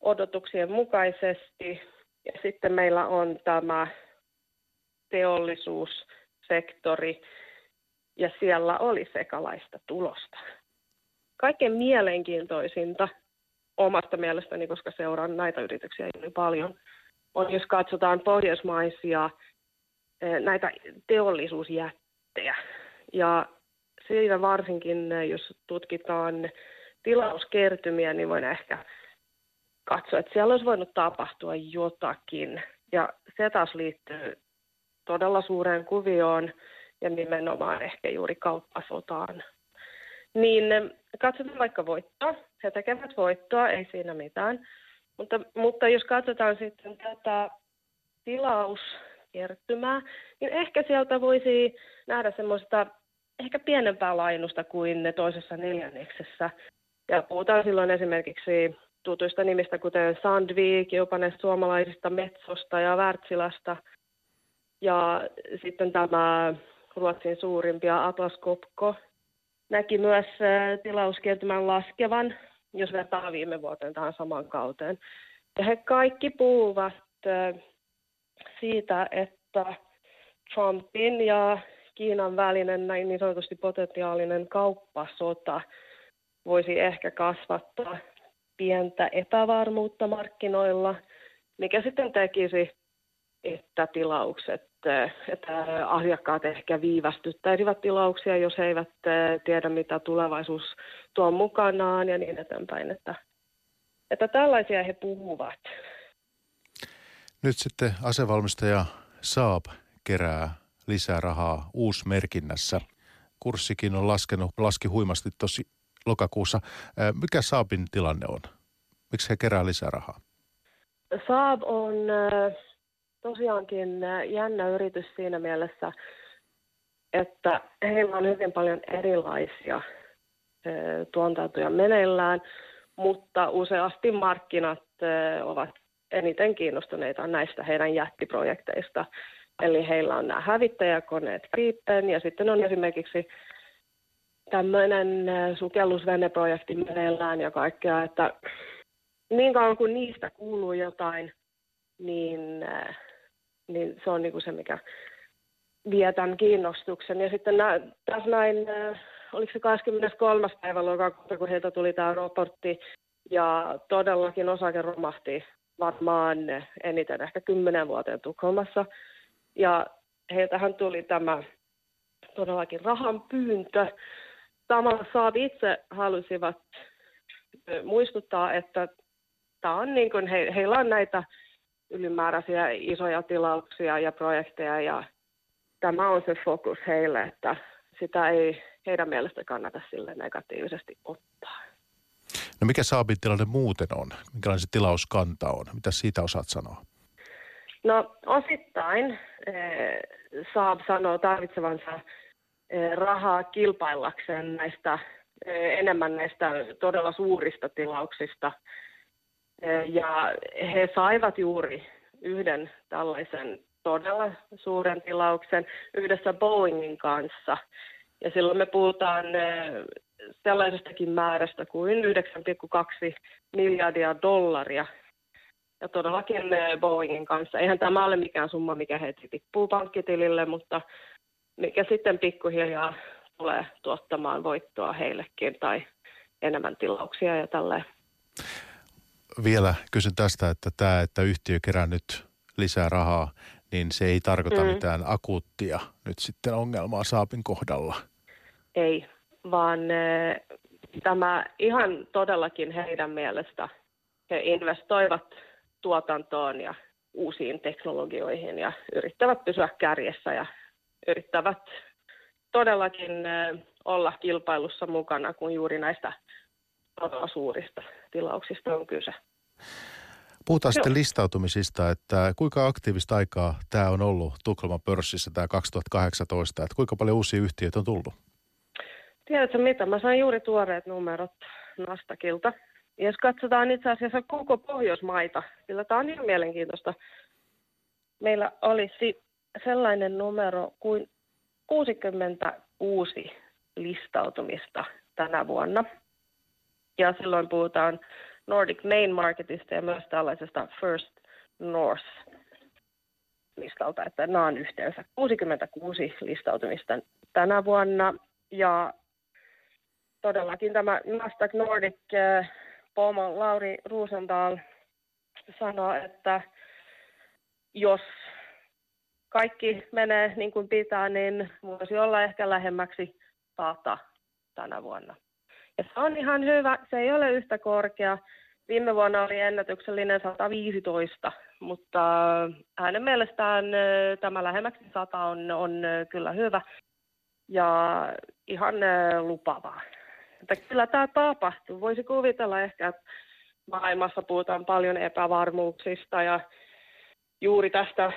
Speaker 6: odotuksien mukaisesti. Ja sitten meillä on tämä teollisuussektori, ja siellä oli sekalaista tulosta. Kaikkein mielenkiintoisinta omasta mielestäni, koska seuraan näitä yrityksiä hyvin paljon, on jos katsotaan pohjoismaisia näitä teollisuusjättejä. Ja siinä varsinkin, jos tutkitaan tilauskertymiä, niin voin ehkä katsoa, että siellä olisi voinut tapahtua jotakin. Ja se taas liittyy todella suureen kuvioon ja nimenomaan ehkä juuri kauppasotaan. Niin katsotaan vaikka voittoa. He tekevät voittoa, ei siinä mitään. Mutta, mutta jos katsotaan sitten tätä tilaus kertymää, niin ehkä sieltä voisi nähdä semmoista ehkä pienempää lainusta kuin ne toisessa neljänneksessä. Ja puhutaan silloin esimerkiksi tutuista nimistä, kuten Sandvik, jopa näistä suomalaisista Metsosta ja Wärtsilasta. Ja sitten tämä Ruotsin suurimpia Atlas Copco näki myös tilauskertymän laskevan, jos vertaa viime vuoteen tähän samaan kauteen. Ja he kaikki puhuvat siitä, että Trumpin ja Kiinan välinen näin niin sanotusti potentiaalinen kauppasota voisi ehkä kasvattaa pientä epävarmuutta markkinoilla, mikä sitten tekisi, että tilaukset, että asiakkaat ehkä viivästyttäisivät tilauksia, jos he eivät tiedä, mitä tulevaisuus tuo mukanaan ja niin eteenpäin. Että, että tällaisia he puhuvat.
Speaker 3: Nyt sitten asevalmistaja Saab kerää lisää rahaa uusmerkinnässä. Kurssikin on laskenut, laski huimasti tosi lokakuussa. Mikä Saabin tilanne on? Miksi he kerää lisää rahaa?
Speaker 6: Saab on tosiaankin jännä yritys siinä mielessä, että heillä on hyvin paljon erilaisia tuotantoja meneillään, mutta useasti markkinat ovat eniten kiinnostuneita näistä heidän jättiprojekteista. Eli heillä on nämä hävittäjäkoneet Gripen ja sitten on esimerkiksi tämmöinen äh, sukellusveneprojekti meneillään ja kaikkea, että niin kauan kuin niistä kuuluu jotain, niin, äh, niin se on niin kuin se, mikä vie tämän kiinnostuksen. Ja sitten nä, tässä näin, äh, oliko se 23. päivä lokakuuta, kun heiltä tuli tämä raportti, ja todellakin osake romahti varmaan eniten ehkä kymmenen vuoteen Tukholmassa. Ja heiltähän tuli tämä todellakin rahan pyyntö. Samalla Saab itse halusivat muistuttaa, että tämä on niin kuin he, heillä on näitä ylimääräisiä isoja tilauksia ja projekteja ja tämä on se fokus heille, että sitä ei heidän mielestä kannata sille negatiivisesti ottaa.
Speaker 3: No mikä Saabin tilanne muuten on? Minkälainen se tilauskanta on? Mitä siitä osaat sanoa?
Speaker 6: No osittain eh, Saab sanoo tarvitsevansa eh, rahaa kilpaillakseen näistä eh, enemmän näistä todella suurista tilauksista. Eh, ja he saivat juuri yhden tällaisen todella suuren tilauksen yhdessä Boeingin kanssa. Ja silloin me puhutaan eh, sellaisestakin määrästä kuin 9,2 miljardia dollaria. Ja todellakin eh, Boeingin kanssa. Eihän tämä ole mikään summa, mikä heti tippuu pankkitilille, mutta mikä sitten pikkuhiljaa tulee tuottamaan voittoa heillekin tai enemmän tilauksia ja tälleen.
Speaker 3: Vielä kysyn tästä, että tämä, että yhtiö kerää nyt lisää rahaa, niin se ei tarkoita mm. mitään akuuttia nyt sitten ongelmaa Saapin kohdalla.
Speaker 6: Ei, vaan tämä ihan todellakin heidän mielestä he investoivat tuotantoon ja uusiin teknologioihin ja yrittävät pysyä kärjessä ja yrittävät todellakin olla kilpailussa mukana, kun juuri näistä suurista tilauksista on kyse.
Speaker 3: Puhutaan Joo. sitten listautumisista, että kuinka aktiivista aikaa tämä on ollut Tukholman pörssissä tämä 2018, että kuinka paljon uusia yhtiöitä on tullut?
Speaker 6: Tiedätkö mitä, mä sain juuri tuoreet numerot Nastakilta. Jos katsotaan itse asiassa koko Pohjoismaita, sillä tämä on ihan mielenkiintoista. Meillä olisi sellainen numero kuin 66 listautumista tänä vuonna. Ja silloin puhutaan Nordic Main Marketista ja myös tällaisesta First North listalta, että nämä on yhteensä 66 listautumista tänä vuonna. Ja todellakin tämä Nasdaq Nordic äh, Pomo Lauri Ruusendaal sanoi, että jos kaikki menee niin kuin pitää, niin voisi olla ehkä lähemmäksi sata tänä vuonna. Ja se on ihan hyvä, se ei ole yhtä korkea. Viime vuonna oli ennätyksellinen 115, mutta hänen mielestään tämä lähemmäksi 100 on, on kyllä hyvä ja ihan lupavaa. Että kyllä tämä tapahtuu. Voisi kuvitella ehkä, että maailmassa puhutaan paljon epävarmuuksista ja juuri tästä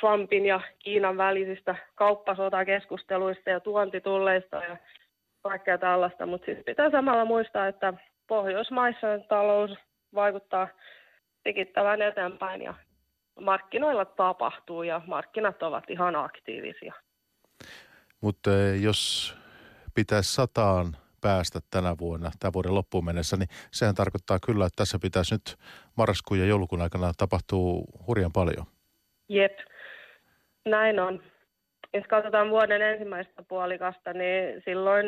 Speaker 6: Trumpin ja Kiinan välisistä kauppasotakeskusteluista ja tuontitulleista ja kaikkea tällaista, mutta siis pitää samalla muistaa, että Pohjoismaissa talous vaikuttaa tikittävän eteenpäin ja markkinoilla tapahtuu ja markkinat ovat ihan aktiivisia.
Speaker 3: Mutta eh, jos pitäisi sataan päästä tänä vuonna, tämän vuoden loppuun mennessä, niin sehän tarkoittaa kyllä, että tässä pitäisi nyt marraskuun ja joulukuun aikana tapahtuu hurjan paljon.
Speaker 6: Jep, näin on. Jos katsotaan vuoden ensimmäistä puolikasta, niin silloin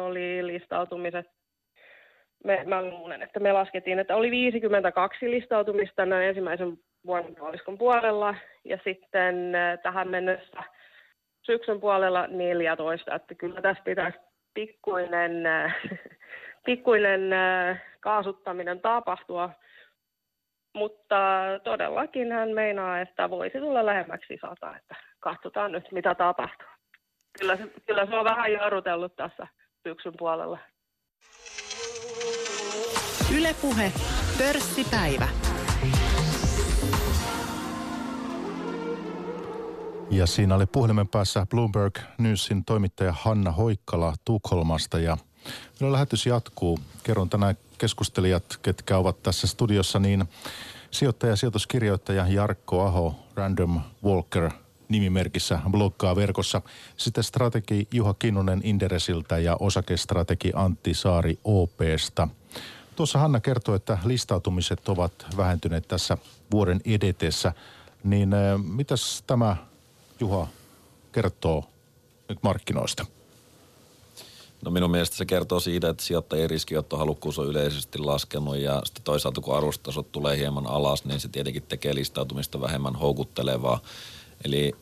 Speaker 6: oli listautumiset. Me, mä luulen, että me laskettiin, että oli 52 listautumista näin ensimmäisen vuoden puoliskon puolella ja sitten tähän mennessä syksyn puolella 14, että kyllä tässä pitäisi pikkuinen, [laughs] pikkuinen kaasuttaminen tapahtua, mutta todellakin hän meinaa, että voisi tulla lähemmäksi sata, että katsotaan nyt mitä tapahtuu. Kyllä se, kyllä se on vähän jarrutellut tässä syksyn puolella.
Speaker 1: Ylepuhe pörssipäivä.
Speaker 3: Ja siinä oli puhelimen päässä Bloomberg Newsin toimittaja Hanna Hoikkala Tukholmasta ja meillä lähetys jatkuu. Kerron tänään keskustelijat, ketkä ovat tässä studiossa, niin sijoittaja ja sijoituskirjoittaja Jarkko Aho, Random Walker nimimerkissä bloggaa verkossa. Sitten strategi Juha Kinnunen Inderesiltä ja osakestrategi Antti Saari OPsta. Tuossa Hanna kertoi, että listautumiset ovat vähentyneet tässä vuoden edetessä. Niin äh, mitäs tämä Juha kertoo nyt markkinoista?
Speaker 5: No minun mielestä se kertoo siitä, että sijoittajien riskiottohalukkuus on yleisesti laskenut ja sitten toisaalta kun arvostasot tulee hieman alas, niin se tietenkin tekee listautumista vähemmän houkuttelevaa. Eli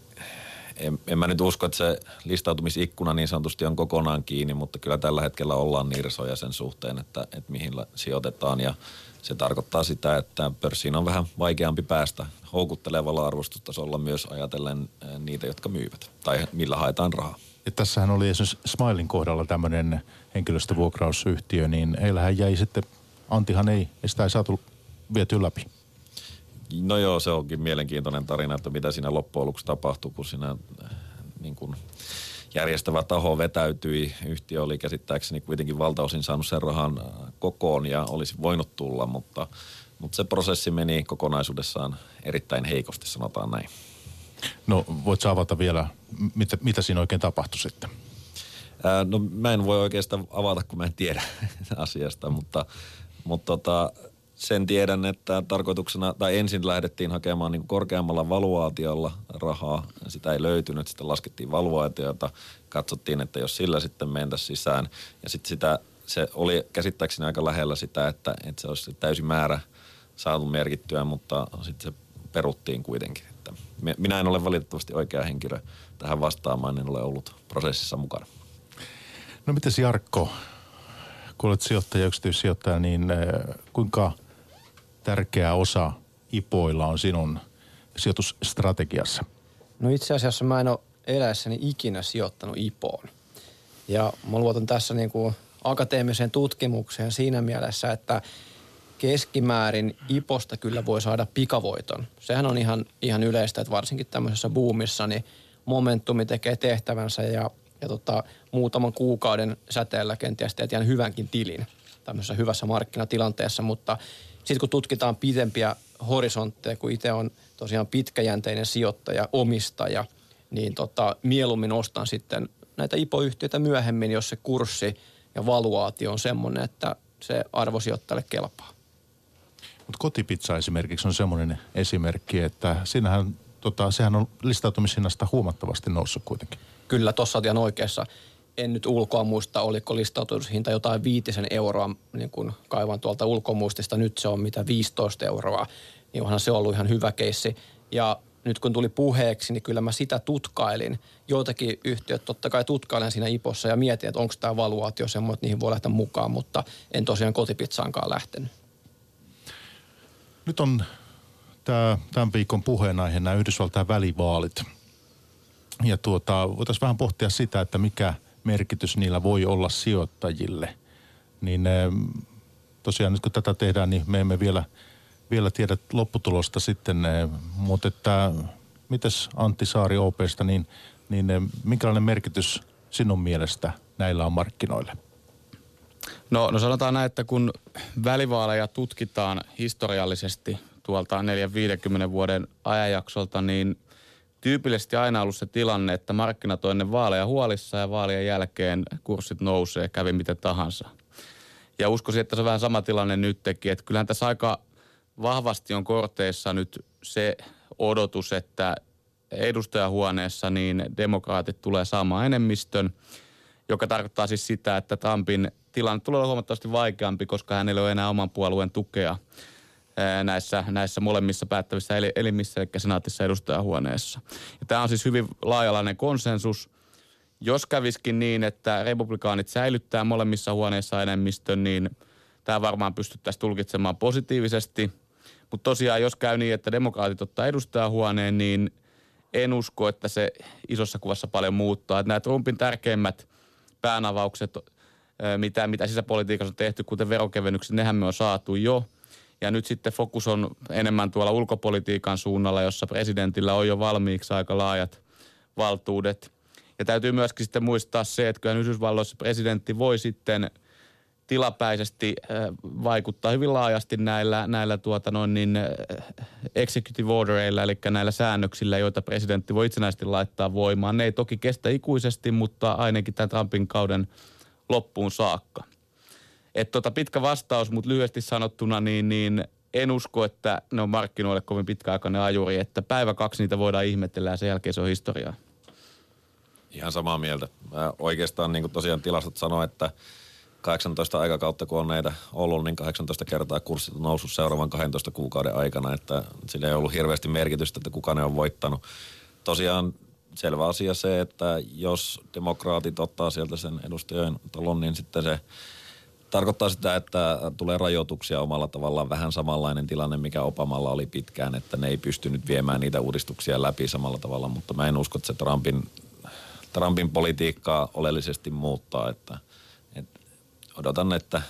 Speaker 5: en, en mä nyt usko, että se listautumisikkuna niin sanotusti on kokonaan kiinni, mutta kyllä tällä hetkellä ollaan nirsoja sen suhteen, että, että mihin sijoitetaan ja se tarkoittaa sitä, että pörssiin on vähän vaikeampi päästä houkuttelevalla arvostustasolla myös ajatellen eh, niitä, jotka myyvät tai millä haetaan rahaa.
Speaker 3: Ja tässähän oli esimerkiksi Smilein kohdalla tämmöinen henkilöstövuokrausyhtiö, niin heillähän jäi sitten, Antihan ei, sitä ei saatu viety läpi.
Speaker 5: No joo, se onkin mielenkiintoinen tarina, että mitä siinä loppujen lopuksi tapahtui, kun siinä eh, niin kuin järjestävä taho vetäytyi. Yhtiö oli käsittääkseni kuitenkin valtaosin saanut sen rahan eh, kokoon ja olisi voinut tulla, mutta, mutta se prosessi meni kokonaisuudessaan erittäin heikosti, sanotaan näin.
Speaker 3: No voit avata vielä, mitä, mitä siinä oikein tapahtui sitten?
Speaker 5: Ää, no mä en voi oikeastaan avata, kun mä en tiedä [laughs] asiasta, mutta, mutta tota, sen tiedän, että tarkoituksena, tai ensin lähdettiin hakemaan niin korkeammalla valuaatiolla rahaa. Sitä ei löytynyt, sitten laskettiin valuaatiota, katsottiin, että jos sillä sitten mentä sisään. Ja sitten sitä se oli käsittääkseni aika lähellä sitä, että, että se olisi täysi määrä saatu merkittyä, mutta sitten se peruttiin kuitenkin. Että minä en ole valitettavasti oikea henkilö tähän vastaamaan, en ole ollut prosessissa mukana.
Speaker 3: No miten Jarkko, kun olet sijoittaja, yksityissijoittaja, niin äh, kuinka tärkeä osa IPOilla on sinun sijoitusstrategiassa?
Speaker 4: No itse asiassa mä en ole eläessäni ikinä sijoittanut IPOon. Ja mä luotan tässä niin kuin akateemiseen tutkimukseen siinä mielessä, että keskimäärin IPOsta kyllä voi saada pikavoiton. Sehän on ihan, ihan yleistä, että varsinkin tämmöisessä boomissa niin momentumi tekee tehtävänsä ja, ja tota, muutaman kuukauden säteellä kenties teet ihan hyvänkin tilin tämmöisessä hyvässä markkinatilanteessa, mutta sitten kun tutkitaan pidempiä horisontteja, kun itse on tosiaan pitkäjänteinen sijoittaja, omistaja, niin tota, mieluummin ostan sitten näitä IPO-yhtiöitä myöhemmin, jos se kurssi ja valuaatio on semmoinen, että se arvosijoittajalle kelpaa.
Speaker 3: Mutta kotipizza esimerkiksi on semmoinen esimerkki, että siinähän, tota, sehän on listautumishinnasta huomattavasti noussut kuitenkin.
Speaker 4: Kyllä, tuossa ihan oikeassa. En nyt ulkoa muista, oliko listautumishinta jotain viitisen euroa, niin kun kaivan tuolta ulkomuistista, nyt se on mitä 15 euroa, niin onhan se ollut ihan hyvä keissi. Ja nyt kun tuli puheeksi, niin kyllä mä sitä tutkailin. Joitakin yhtiöt totta kai tutkailen siinä IPOssa ja mietin, että onko tämä valuaatio semmoinen, että niihin voi lähteä mukaan, mutta en tosiaan kotipizzaankaan lähtenyt.
Speaker 3: Nyt on tämä, tämän viikon puheenaihe nämä Yhdysvaltain välivaalit. Ja tuota, voitaisiin vähän pohtia sitä, että mikä merkitys niillä voi olla sijoittajille. Niin eh, tosiaan nyt kun tätä tehdään, niin me emme vielä, vielä tiedä lopputulosta sitten. Eh, mutta että mites Antti Saari OPsta, niin, niin eh, minkälainen merkitys sinun mielestä näillä on markkinoille?
Speaker 2: No, no sanotaan näin, että kun välivaaleja tutkitaan historiallisesti tuolta 4-50 vuoden ajanjaksolta, niin tyypillisesti aina ollut se tilanne, että markkinat on ennen vaaleja huolissa ja vaalien jälkeen kurssit nousee, kävi miten tahansa. Ja uskoisin, että se on vähän sama tilanne nytkin, että kyllähän tässä aika vahvasti on korteissa nyt se odotus, että edustajahuoneessa niin demokraatit tulee saamaan enemmistön, joka tarkoittaa siis sitä, että Trumpin tilanne tulee olla huomattavasti vaikeampi, koska hänellä ei ole enää oman puolueen tukea näissä, näissä molemmissa päättävissä elimissä, eli senaatissa edustajahuoneessa. Ja tämä on siis hyvin laajalainen konsensus. Jos käviskin niin, että republikaanit säilyttää molemmissa huoneissa enemmistön, niin tämä varmaan pystyttäisiin tulkitsemaan positiivisesti. Mutta tosiaan, jos käy niin, että demokraatit ottaa edustajahuoneen, niin en usko, että se isossa kuvassa paljon muuttaa. Että nämä Trumpin tärkeimmät päänavaukset mitä, mitä sisäpolitiikassa on tehty, kuten verokevennykset, nehän me on saatu jo. Ja nyt sitten fokus on enemmän tuolla ulkopolitiikan suunnalla, jossa presidentillä on jo valmiiksi aika laajat valtuudet. Ja täytyy myöskin sitten muistaa se, että kyllä Yhdysvalloissa presidentti voi sitten tilapäisesti vaikuttaa hyvin laajasti näillä, näillä tuota noin niin executive ordereilla, eli näillä säännöksillä, joita presidentti voi itsenäisesti laittaa voimaan. Ne ei toki kestä ikuisesti, mutta ainakin tämän Trumpin kauden – loppuun saakka. Et tota pitkä vastaus, mutta lyhyesti sanottuna, niin, niin en usko, että ne on markkinoille kovin pitkäaikainen ajuri, että päivä kaksi niitä voidaan ihmetellä ja sen jälkeen se on historiaa.
Speaker 5: Ihan samaa mieltä. Mä oikeastaan niin kuin tosiaan tilastot sanoo, että 18 aikakautta kun on näitä ollut, niin 18 kertaa kurssit on noussut seuraavan 12 kuukauden aikana, että sillä ei ollut hirveästi merkitystä, että kuka ne on voittanut. Tosiaan selvä asia se, että jos demokraatit ottaa sieltä sen edustajan talon, niin sitten se tarkoittaa sitä, että tulee rajoituksia omalla tavallaan vähän samanlainen tilanne, mikä Obamalla oli pitkään, että ne ei pystynyt viemään niitä uudistuksia läpi samalla tavalla, mutta mä en usko, että se Trumpin, Trumpin politiikkaa oleellisesti muuttaa, että, että odotan, että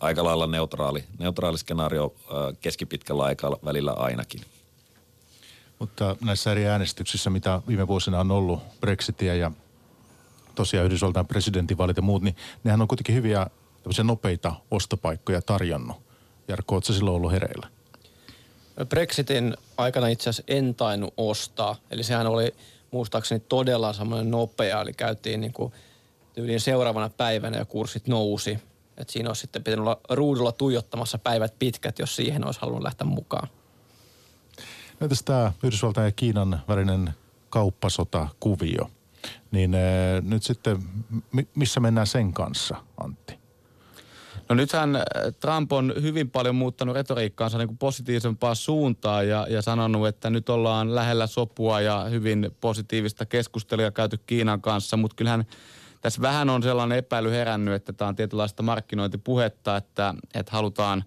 Speaker 5: aika lailla neutraali, neutraali skenaario keskipitkällä aikavälillä ainakin.
Speaker 3: Mutta näissä eri äänestyksissä, mitä viime vuosina on ollut, Brexitia ja tosiaan Yhdysvaltain presidentinvaalit ja muut, niin nehän on kuitenkin hyviä nopeita ostopaikkoja tarjonnut. Jarkko, oletko silloin ollut hereillä?
Speaker 4: Brexitin aikana itse asiassa en tainnut ostaa. Eli sehän oli muistaakseni todella semmoinen nopea. Eli käytiin niin kuin tyyliin seuraavana päivänä ja kurssit nousi. Et siinä olisi sitten pitänyt olla ruudulla tuijottamassa päivät pitkät, jos siihen olisi halunnut lähteä mukaan.
Speaker 3: Entäs tämä Yhdysvaltain ja Kiinan välinen kauppasota-kuvio? Niin äh, nyt sitten, missä mennään sen kanssa, Antti?
Speaker 2: No nythän äh, Trump on hyvin paljon muuttanut retoriikkaansa niin kuin positiivisempaa suuntaa ja, ja sanonut, että nyt ollaan lähellä sopua ja hyvin positiivista keskustelua käyty Kiinan kanssa, mutta kyllähän tässä vähän on sellainen epäily herännyt, että tämä on tietynlaista markkinointipuhetta, että, että halutaan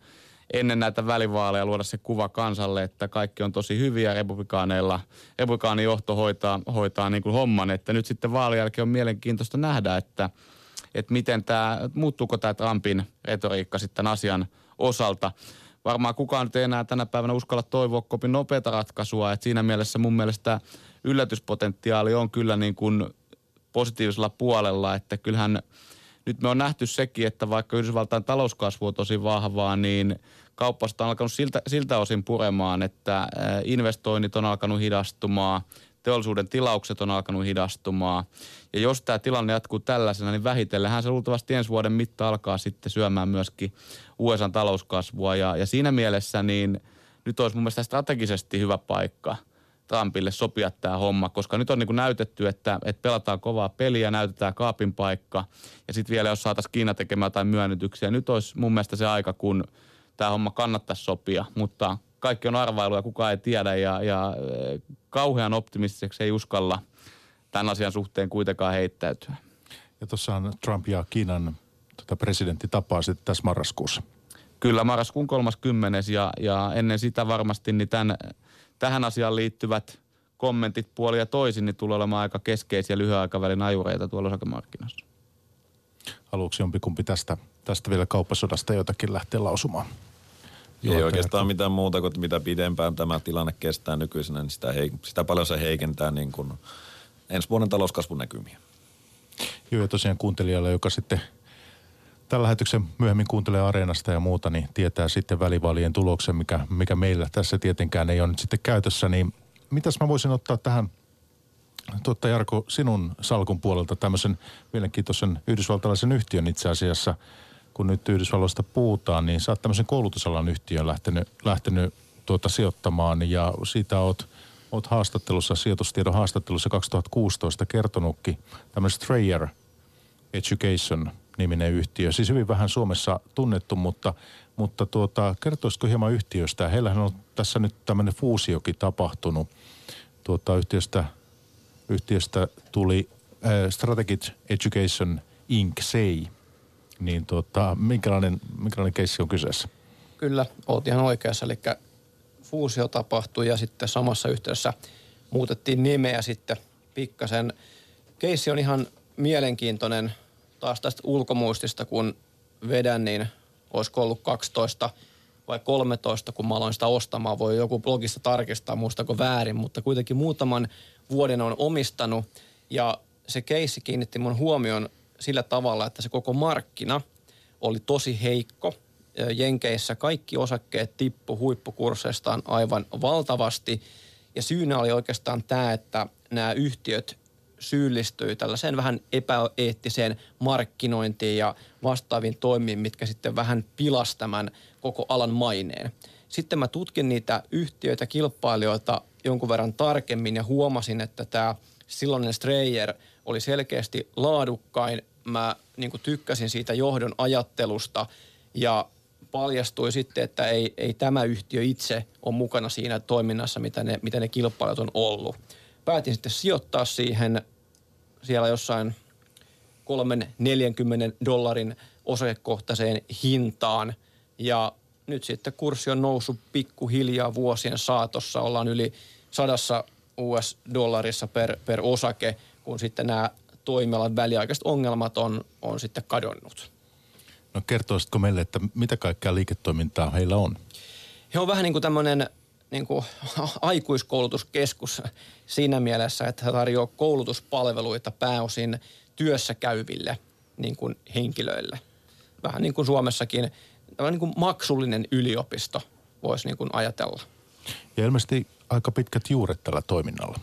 Speaker 2: ennen näitä välivaaleja luoda se kuva kansalle, että kaikki on tosi hyviä republikaaneilla. Republikaanijohto hoitaa, hoitaa niin kuin homman, että nyt sitten vaalien jälkeen on mielenkiintoista nähdä, että, että miten tämä, muuttuuko tämä Trumpin retoriikka sitten asian osalta. Varmaan kukaan nyt ei enää tänä päivänä uskalla toivoa kopin nopeata ratkaisua, että siinä mielessä mun mielestä yllätyspotentiaali on kyllä niin kuin positiivisella puolella, että kyllähän nyt me on nähty sekin, että vaikka Yhdysvaltain talouskasvu on tosi vahvaa, niin kauppasta on alkanut siltä, siltä osin puremaan, että investoinnit on alkanut hidastumaan, teollisuuden tilaukset on alkanut hidastumaan. Ja jos tämä tilanne jatkuu tällaisena, niin vähitellähän se luultavasti ensi vuoden mitta alkaa sitten syömään myöskin USA talouskasvua. Ja, ja siinä mielessä niin nyt olisi mun mielestä strategisesti hyvä paikka – Trumpille sopia tämä homma, koska nyt on niin kuin näytetty, että, että pelataan kovaa peliä, näytetään kaapin paikka ja sitten vielä jos saataisiin Kiina tekemään jotain myönnytyksiä. Nyt olisi mun mielestä se aika, kun tämä homma kannattaisi sopia, mutta kaikki on arvailuja, kukaan ei tiedä ja, ja eh, kauhean optimistiseksi ei uskalla tämän asian suhteen kuitenkaan heittäytyä.
Speaker 3: Ja tuossa Trump ja Kiinan tota presidentti tapaa sitten tässä marraskuussa.
Speaker 2: Kyllä, marraskuun 30. ja, ja ennen sitä varmasti niin tämän tähän asiaan liittyvät kommentit puoli ja toisin, niin tulee olemaan aika keskeisiä lyhyen aikavälin ajureita tuolla osakemarkkinassa.
Speaker 3: Haluatko jompikumpi tästä, tästä vielä kauppasodasta jotakin lähteä lausumaan?
Speaker 5: Ei oikeastaan mitään muuta kuin mitä pidempään tämä tilanne kestää nykyisenä, niin sitä, heik- sitä paljon se heikentää niin kuin ensi vuoden talouskasvun näkymiä.
Speaker 3: Joo, ja tosiaan kuuntelijalle, joka sitten tämän lähetyksen myöhemmin kuuntelee Areenasta ja muuta, niin tietää sitten välivaalien tuloksen, mikä, mikä meillä tässä tietenkään ei ole nyt sitten käytössä. Niin mitäs mä voisin ottaa tähän, tuotta Jarko, sinun salkun puolelta tämmöisen mielenkiintoisen yhdysvaltalaisen yhtiön itse asiassa, kun nyt Yhdysvalloista puhutaan, niin sä oot tämmöisen koulutusalan yhtiön lähtenyt, lähtenyt tuota sijoittamaan ja siitä oot, oot haastattelussa, sijoitustiedon haastattelussa 2016 kertonutkin tämmöinen Strayer Education – niminen yhtiö. Siis hyvin vähän Suomessa tunnettu, mutta, mutta tuota, kertoisiko hieman yhtiöstä? Heillähän on tässä nyt tämmöinen fuusiokin tapahtunut. Tuota, yhtiöstä, yhtiöstä tuli äh, Strategic Education Inc. SEI. Niin tuota, minkälainen, minkälainen keissi on kyseessä?
Speaker 4: Kyllä, olet ihan oikeassa. Eli fuusio tapahtui ja sitten samassa yhteydessä muutettiin nimeä sitten pikkasen. Keissi on ihan mielenkiintoinen – taas tästä ulkomuistista, kun vedän, niin olisiko ollut 12 vai 13, kun mä aloin sitä ostamaan. Voi joku blogista tarkistaa, muistako väärin, mutta kuitenkin muutaman vuoden on omistanut. Ja se keissi kiinnitti mun huomion sillä tavalla, että se koko markkina oli tosi heikko. Jenkeissä kaikki osakkeet tippu huippukursseistaan aivan valtavasti. Ja syynä oli oikeastaan tämä, että nämä yhtiöt syyllistyy tällaiseen vähän epäeettiseen markkinointiin ja vastaaviin toimiin, mitkä sitten vähän pilastaman koko alan maineen. Sitten mä tutkin niitä yhtiöitä, kilpailijoita jonkun verran tarkemmin ja huomasin, että tämä silloinen Strayer oli selkeästi laadukkain. Mä niin tykkäsin siitä johdon ajattelusta ja paljastui sitten, että ei, ei tämä yhtiö itse ole mukana siinä toiminnassa, mitä ne, mitä ne kilpailijat on ollut päätin sitten sijoittaa siihen siellä jossain 3-40 dollarin osakekohtaiseen hintaan. Ja nyt sitten kurssi on noussut pikkuhiljaa vuosien saatossa. Ollaan yli sadassa US-dollarissa per, per osake, kun sitten nämä toimialan väliaikaiset ongelmat on, on sitten kadonnut.
Speaker 3: No kertoisitko meille, että mitä kaikkea liiketoimintaa heillä on?
Speaker 4: He on vähän niin kuin tämmöinen niin kuin [laughs] aikuiskoulutuskeskus siinä mielessä, että he tarjoavat koulutuspalveluita pääosin työssä käyville niin kuin henkilöille. Vähän niin kuin Suomessakin tämä niin kuin maksullinen yliopisto voisi niin kuin ajatella.
Speaker 3: Ja ilmeisesti aika pitkät juuret tällä toiminnalla.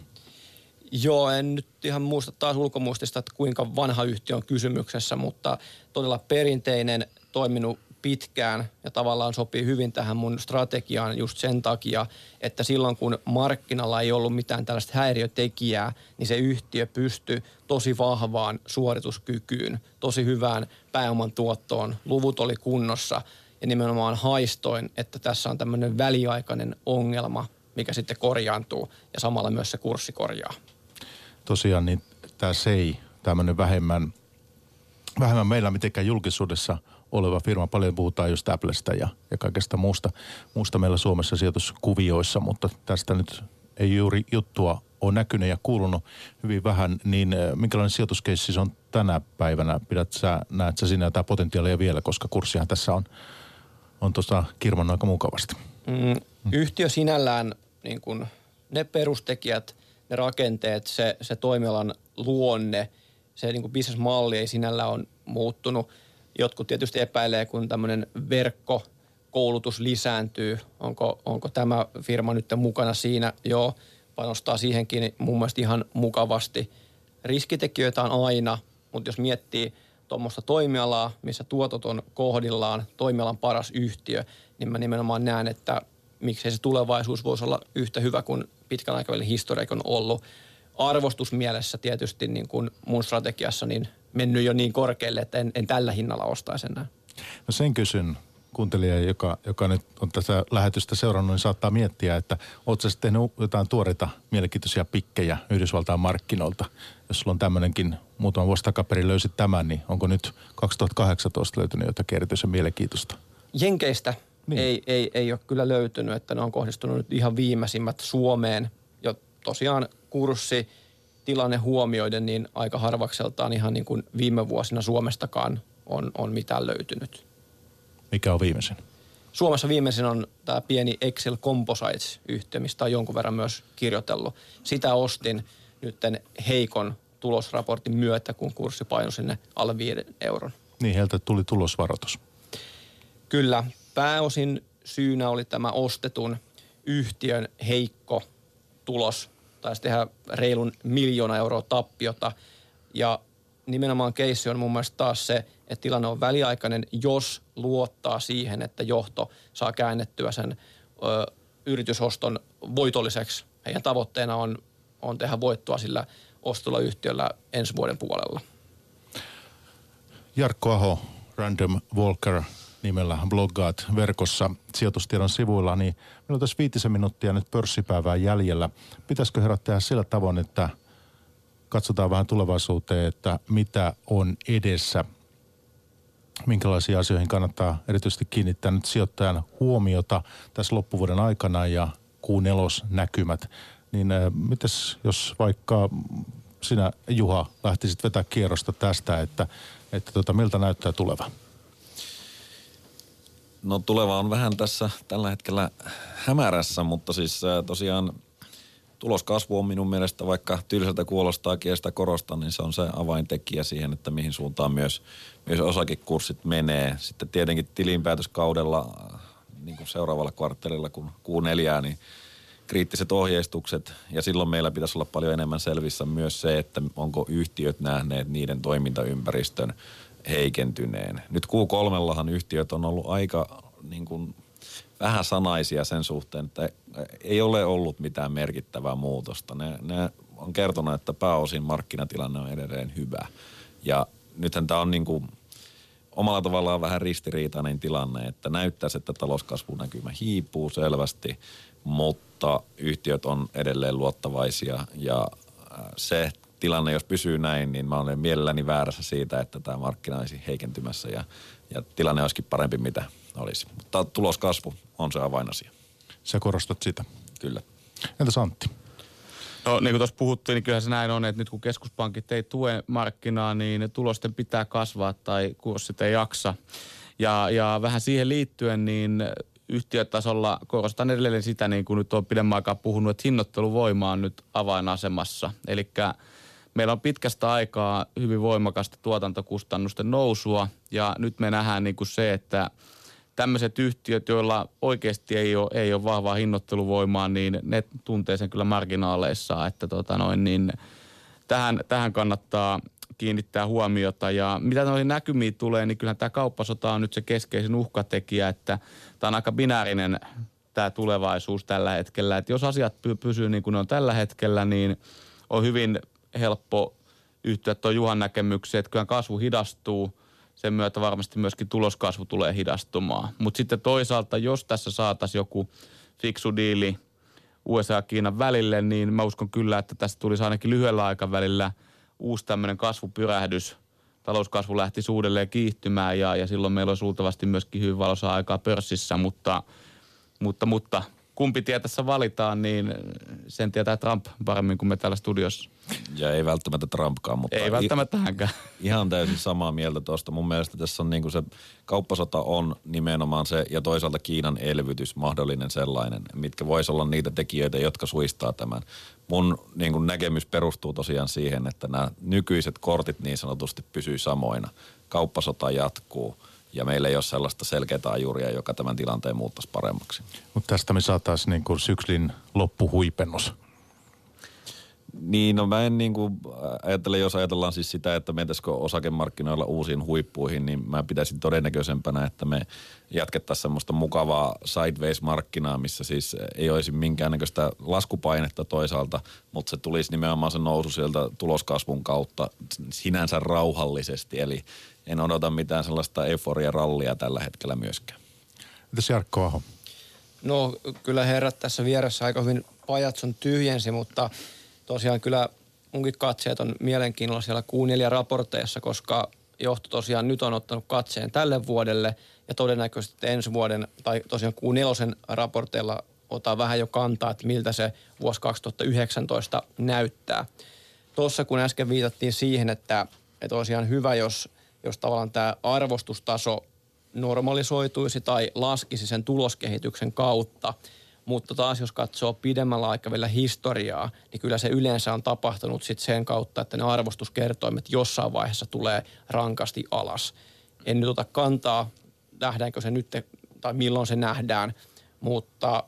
Speaker 4: Joo, en nyt ihan muista taas ulkomuistista, että kuinka vanha yhtiö on kysymyksessä, mutta todella perinteinen, toiminut pitkään ja tavallaan sopii hyvin tähän mun strategiaan just sen takia, että silloin kun markkinalla ei ollut mitään tällaista häiriötekijää, niin se yhtiö pystyi tosi vahvaan suorituskykyyn, tosi hyvään pääoman tuottoon, luvut oli kunnossa ja nimenomaan haistoin, että tässä on tämmöinen väliaikainen ongelma, mikä sitten korjaantuu ja samalla myös se kurssi korjaa.
Speaker 3: Tosiaan niin tämä SEI, tämmöinen vähemmän, vähemmän meillä mitenkään julkisuudessa oleva firma. Paljon puhutaan just Applesta ja, ja kaikesta muusta, muusta meillä Suomessa sijoituskuvioissa, mutta tästä nyt ei juuri juttua ole näkynyt ja kuulunut hyvin vähän, niin äh, minkälainen sijoituskeissi se on tänä päivänä? Pidät sä, näet sä sinä jotain potentiaalia vielä, koska kurssihan tässä on, on tuossa kirmannut aika mukavasti.
Speaker 4: Mm, yhtiö sinällään, niin kun ne perustekijät, ne rakenteet, se, se toimialan luonne, se niin bisnesmalli ei sinällä on muuttunut. Jotkut tietysti epäilee, kun tämmöinen verkko koulutus lisääntyy. Onko, onko tämä firma nyt mukana siinä? Joo, panostaa siihenkin mun mielestä ihan mukavasti. Riskitekijöitä on aina, mutta jos miettii tuommoista toimialaa, missä tuotot on kohdillaan, toimialan paras yhtiö, niin mä nimenomaan näen, että miksei se tulevaisuus voisi olla yhtä hyvä kuin pitkän aikavälin historia on ollut. Arvostusmielessä tietysti niin kuin mun strategiassa niin mennyt jo niin korkealle, että en, en tällä hinnalla ostaisi enää.
Speaker 3: No sen kysyn kuuntelija, joka, joka nyt on tätä lähetystä seurannut, niin saattaa miettiä, että oletko sitten tehnyt jotain tuoreita mielenkiintoisia pikkejä Yhdysvaltain markkinoilta. Jos sulla on tämmöinenkin, muutama vuosi takaperin löysit tämän, niin onko nyt 2018 löytynyt jotakin erityisen mielenkiintoista?
Speaker 4: Jenkeistä niin. ei, ei, ei ole kyllä löytynyt, että ne on kohdistunut nyt ihan viimeisimmät Suomeen. Jo tosiaan kurssi, tilanne huomioiden, niin aika harvakseltaan ihan niin kuin viime vuosina Suomestakaan on, on mitään löytynyt.
Speaker 3: Mikä on viimeisin?
Speaker 4: Suomessa viimeisin on tämä pieni Excel Composites-yhtiö, mistä on jonkun verran myös kirjoitellut. Sitä ostin nytten heikon tulosraportin myötä, kun kurssi painui sinne alle 5 euron.
Speaker 3: Niin, heiltä tuli tulosvaroitus.
Speaker 4: Kyllä. Pääosin syynä oli tämä ostetun yhtiön heikko tulos. Taisi tehdä reilun miljoona euroa tappiota. Ja nimenomaan keissi on mun mielestä taas se, että tilanne on väliaikainen, jos luottaa siihen, että johto saa käännettyä sen ö, yritysoston voitolliseksi. Heidän tavoitteena on, on tehdä voittoa sillä ostolla yhtiöllä ensi vuoden puolella.
Speaker 3: Jarkko Aho, Random Walker nimellä bloggaat verkossa sijoitustiedon sivuilla, niin meillä on tässä viitisen minuuttia nyt pörssipäivää jäljellä. Pitäisikö herättää sillä tavoin, että katsotaan vähän tulevaisuuteen, että mitä on edessä minkälaisiin asioihin kannattaa erityisesti kiinnittää nyt sijoittajan huomiota tässä loppuvuoden aikana ja kuun näkymät. Niin äh, mites jos vaikka sinä Juha lähtisit vetää kierrosta tästä, että, että tota, miltä näyttää tuleva?
Speaker 5: No tuleva on vähän tässä tällä hetkellä hämärässä, mutta siis tosiaan tuloskasvu on minun mielestä, vaikka tylsältä kuulostaa ja sitä korostan, niin se on se avaintekijä siihen, että mihin suuntaan myös, myös osakekurssit menee. Sitten tietenkin tilinpäätöskaudella niin kuin seuraavalla kvarttelilla, kun kuu neljää, niin kriittiset ohjeistukset ja silloin meillä pitäisi olla paljon enemmän selvissä myös se, että onko yhtiöt nähneet niiden toimintaympäristön heikentyneen. Nyt Q3 yhtiöt on ollut aika niin kuin vähän sanaisia sen suhteen, että ei ole ollut mitään merkittävää muutosta. Ne, ne on kertonut, että pääosin markkinatilanne on edelleen hyvä. Ja nythän tämä on niin kuin omalla tavallaan vähän ristiriitainen tilanne, että näyttäisi, että talouskasvunäkymä hiipuu selvästi, mutta yhtiöt on edelleen luottavaisia ja se tilanne, jos pysyy näin, niin mä olen mielelläni väärässä siitä, että tämä markkina olisi heikentymässä ja, ja tilanne olisikin parempi, mitä olisi. Mutta tuloskasvu on se avainasia.
Speaker 3: Sä korostat sitä.
Speaker 5: Kyllä.
Speaker 3: Entäs Antti?
Speaker 2: No niin kuin tuossa puhuttiin, niin kyllähän se näin on, että nyt kun keskuspankit ei tue markkinaa, niin tulosten pitää kasvaa tai kurssit ei jaksa. Ja, ja vähän siihen liittyen, niin yhtiötasolla korostan edelleen sitä, niin kuin nyt on pidemmän aikaa puhunut, että hinnoitteluvoima on nyt avainasemassa. Eli meillä on pitkästä aikaa hyvin voimakasta tuotantokustannusten nousua ja nyt me nähdään niin kuin se, että – tämmöiset yhtiöt, joilla oikeasti ei ole, ei ole vahvaa hinnoitteluvoimaa, niin ne tuntee sen kyllä marginaaleissa, että tota noin, niin tähän, tähän kannattaa, kiinnittää huomiota. Ja mitä noihin näkymiin tulee, niin kyllähän tämä kauppasota on nyt se keskeisin uhkatekijä, että tämä on aika binäärinen tämä tulevaisuus tällä hetkellä. Että jos asiat py- pysyy niin kuin ne on tällä hetkellä, niin on hyvin helppo yhtyä tuon Juhan näkemykseen, että kyllä kasvu hidastuu. Sen myötä varmasti myöskin tuloskasvu tulee hidastumaan. Mutta sitten toisaalta, jos tässä saataisiin joku fiksu diili USA ja Kiinan välille, niin mä uskon kyllä, että tästä tulisi ainakin lyhyellä aikavälillä uusi tämmöinen kasvupyrähdys. Talouskasvu lähti uudelleen kiihtymään ja, ja silloin meillä olisi luultavasti myöskin hyvin valossa aikaa pörssissä, mutta, mutta, mutta kumpi tie tässä valitaan, niin sen tietää Trump paremmin kuin me täällä studiossa.
Speaker 5: Ja ei välttämättä Trumpkaan, mutta...
Speaker 2: Ei välttämättä hänkään. [laughs]
Speaker 5: Ihan täysin samaa mieltä tuosta. Mun mielestä tässä on niinku se kauppasota on nimenomaan se ja toisaalta Kiinan elvytys mahdollinen sellainen, mitkä voisi olla niitä tekijöitä, jotka suistaa tämän. Mun niinku näkemys perustuu tosiaan siihen, että nämä nykyiset kortit niin sanotusti pysyy samoina. Kauppasota jatkuu ja meillä ei ole sellaista selkeää ajuria, joka tämän tilanteen muuttaisi paremmaksi.
Speaker 3: Mutta tästä me saataisiin niin kuin syksyn loppuhuipennus.
Speaker 5: Niin, no mä en niin kuin ajattele, jos ajatellaan siis sitä, että mentäisikö osakemarkkinoilla uusiin huippuihin, niin mä pitäisin todennäköisempänä, että me jatkettaisiin semmoista mukavaa sideways-markkinaa, missä siis ei olisi minkäännäköistä laskupainetta toisaalta, mutta se tulisi nimenomaan se nousu sieltä tuloskasvun kautta sinänsä rauhallisesti, eli en odota mitään sellaista euforia-rallia tällä hetkellä myöskään.
Speaker 3: Mitäs Jarkko Aho?
Speaker 4: No kyllä herrat tässä vieressä aika hyvin pajatson tyhjensi, mutta tosiaan kyllä munkin katseet on mielenkiinnolla siellä Q4 raporteissa, koska johto tosiaan nyt on ottanut katseen tälle vuodelle ja todennäköisesti ensi vuoden tai tosiaan Q4 raporteilla ottaa vähän jo kantaa, että miltä se vuosi 2019 näyttää. Tuossa kun äsken viitattiin siihen, että, että olisi ihan hyvä, jos, jos tavallaan tämä arvostustaso normalisoituisi tai laskisi sen tuloskehityksen kautta – mutta taas jos katsoo pidemmällä aikavälillä historiaa, niin kyllä se yleensä on tapahtunut sit sen kautta, että ne arvostuskertoimet jossain vaiheessa tulee rankasti alas. En nyt ota kantaa, nähdäänkö se nyt tai milloin se nähdään, mutta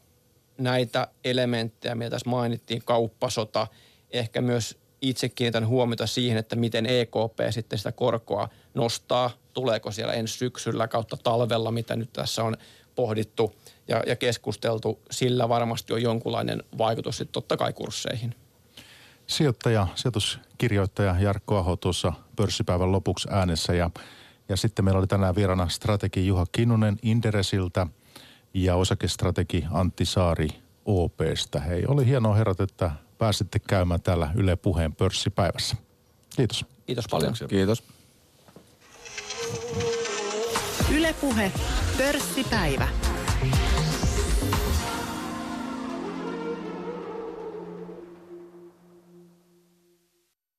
Speaker 4: näitä elementtejä, mitä tässä mainittiin, kauppasota, ehkä myös itse kiinnitän huomiota siihen, että miten EKP sitten sitä korkoa nostaa, tuleeko siellä ensi syksyllä kautta talvella, mitä nyt tässä on pohdittu – ja, ja keskusteltu, sillä varmasti on jonkunlainen vaikutus sitten totta kai kursseihin.
Speaker 3: Sijoittaja, sijoituskirjoittaja Jarkko Aho tuossa pörssipäivän lopuksi äänessä ja, ja sitten meillä oli tänään vieraana strategi Juha Kinnunen Inderesiltä ja osakestrategi Antti Saari OPstä. Hei, oli hienoa herrat, että pääsitte käymään täällä Yle Puheen pörssipäivässä. Kiitos.
Speaker 4: Kiitos paljon.
Speaker 2: Kiitos.
Speaker 1: Yle Puhe, pörssipäivä.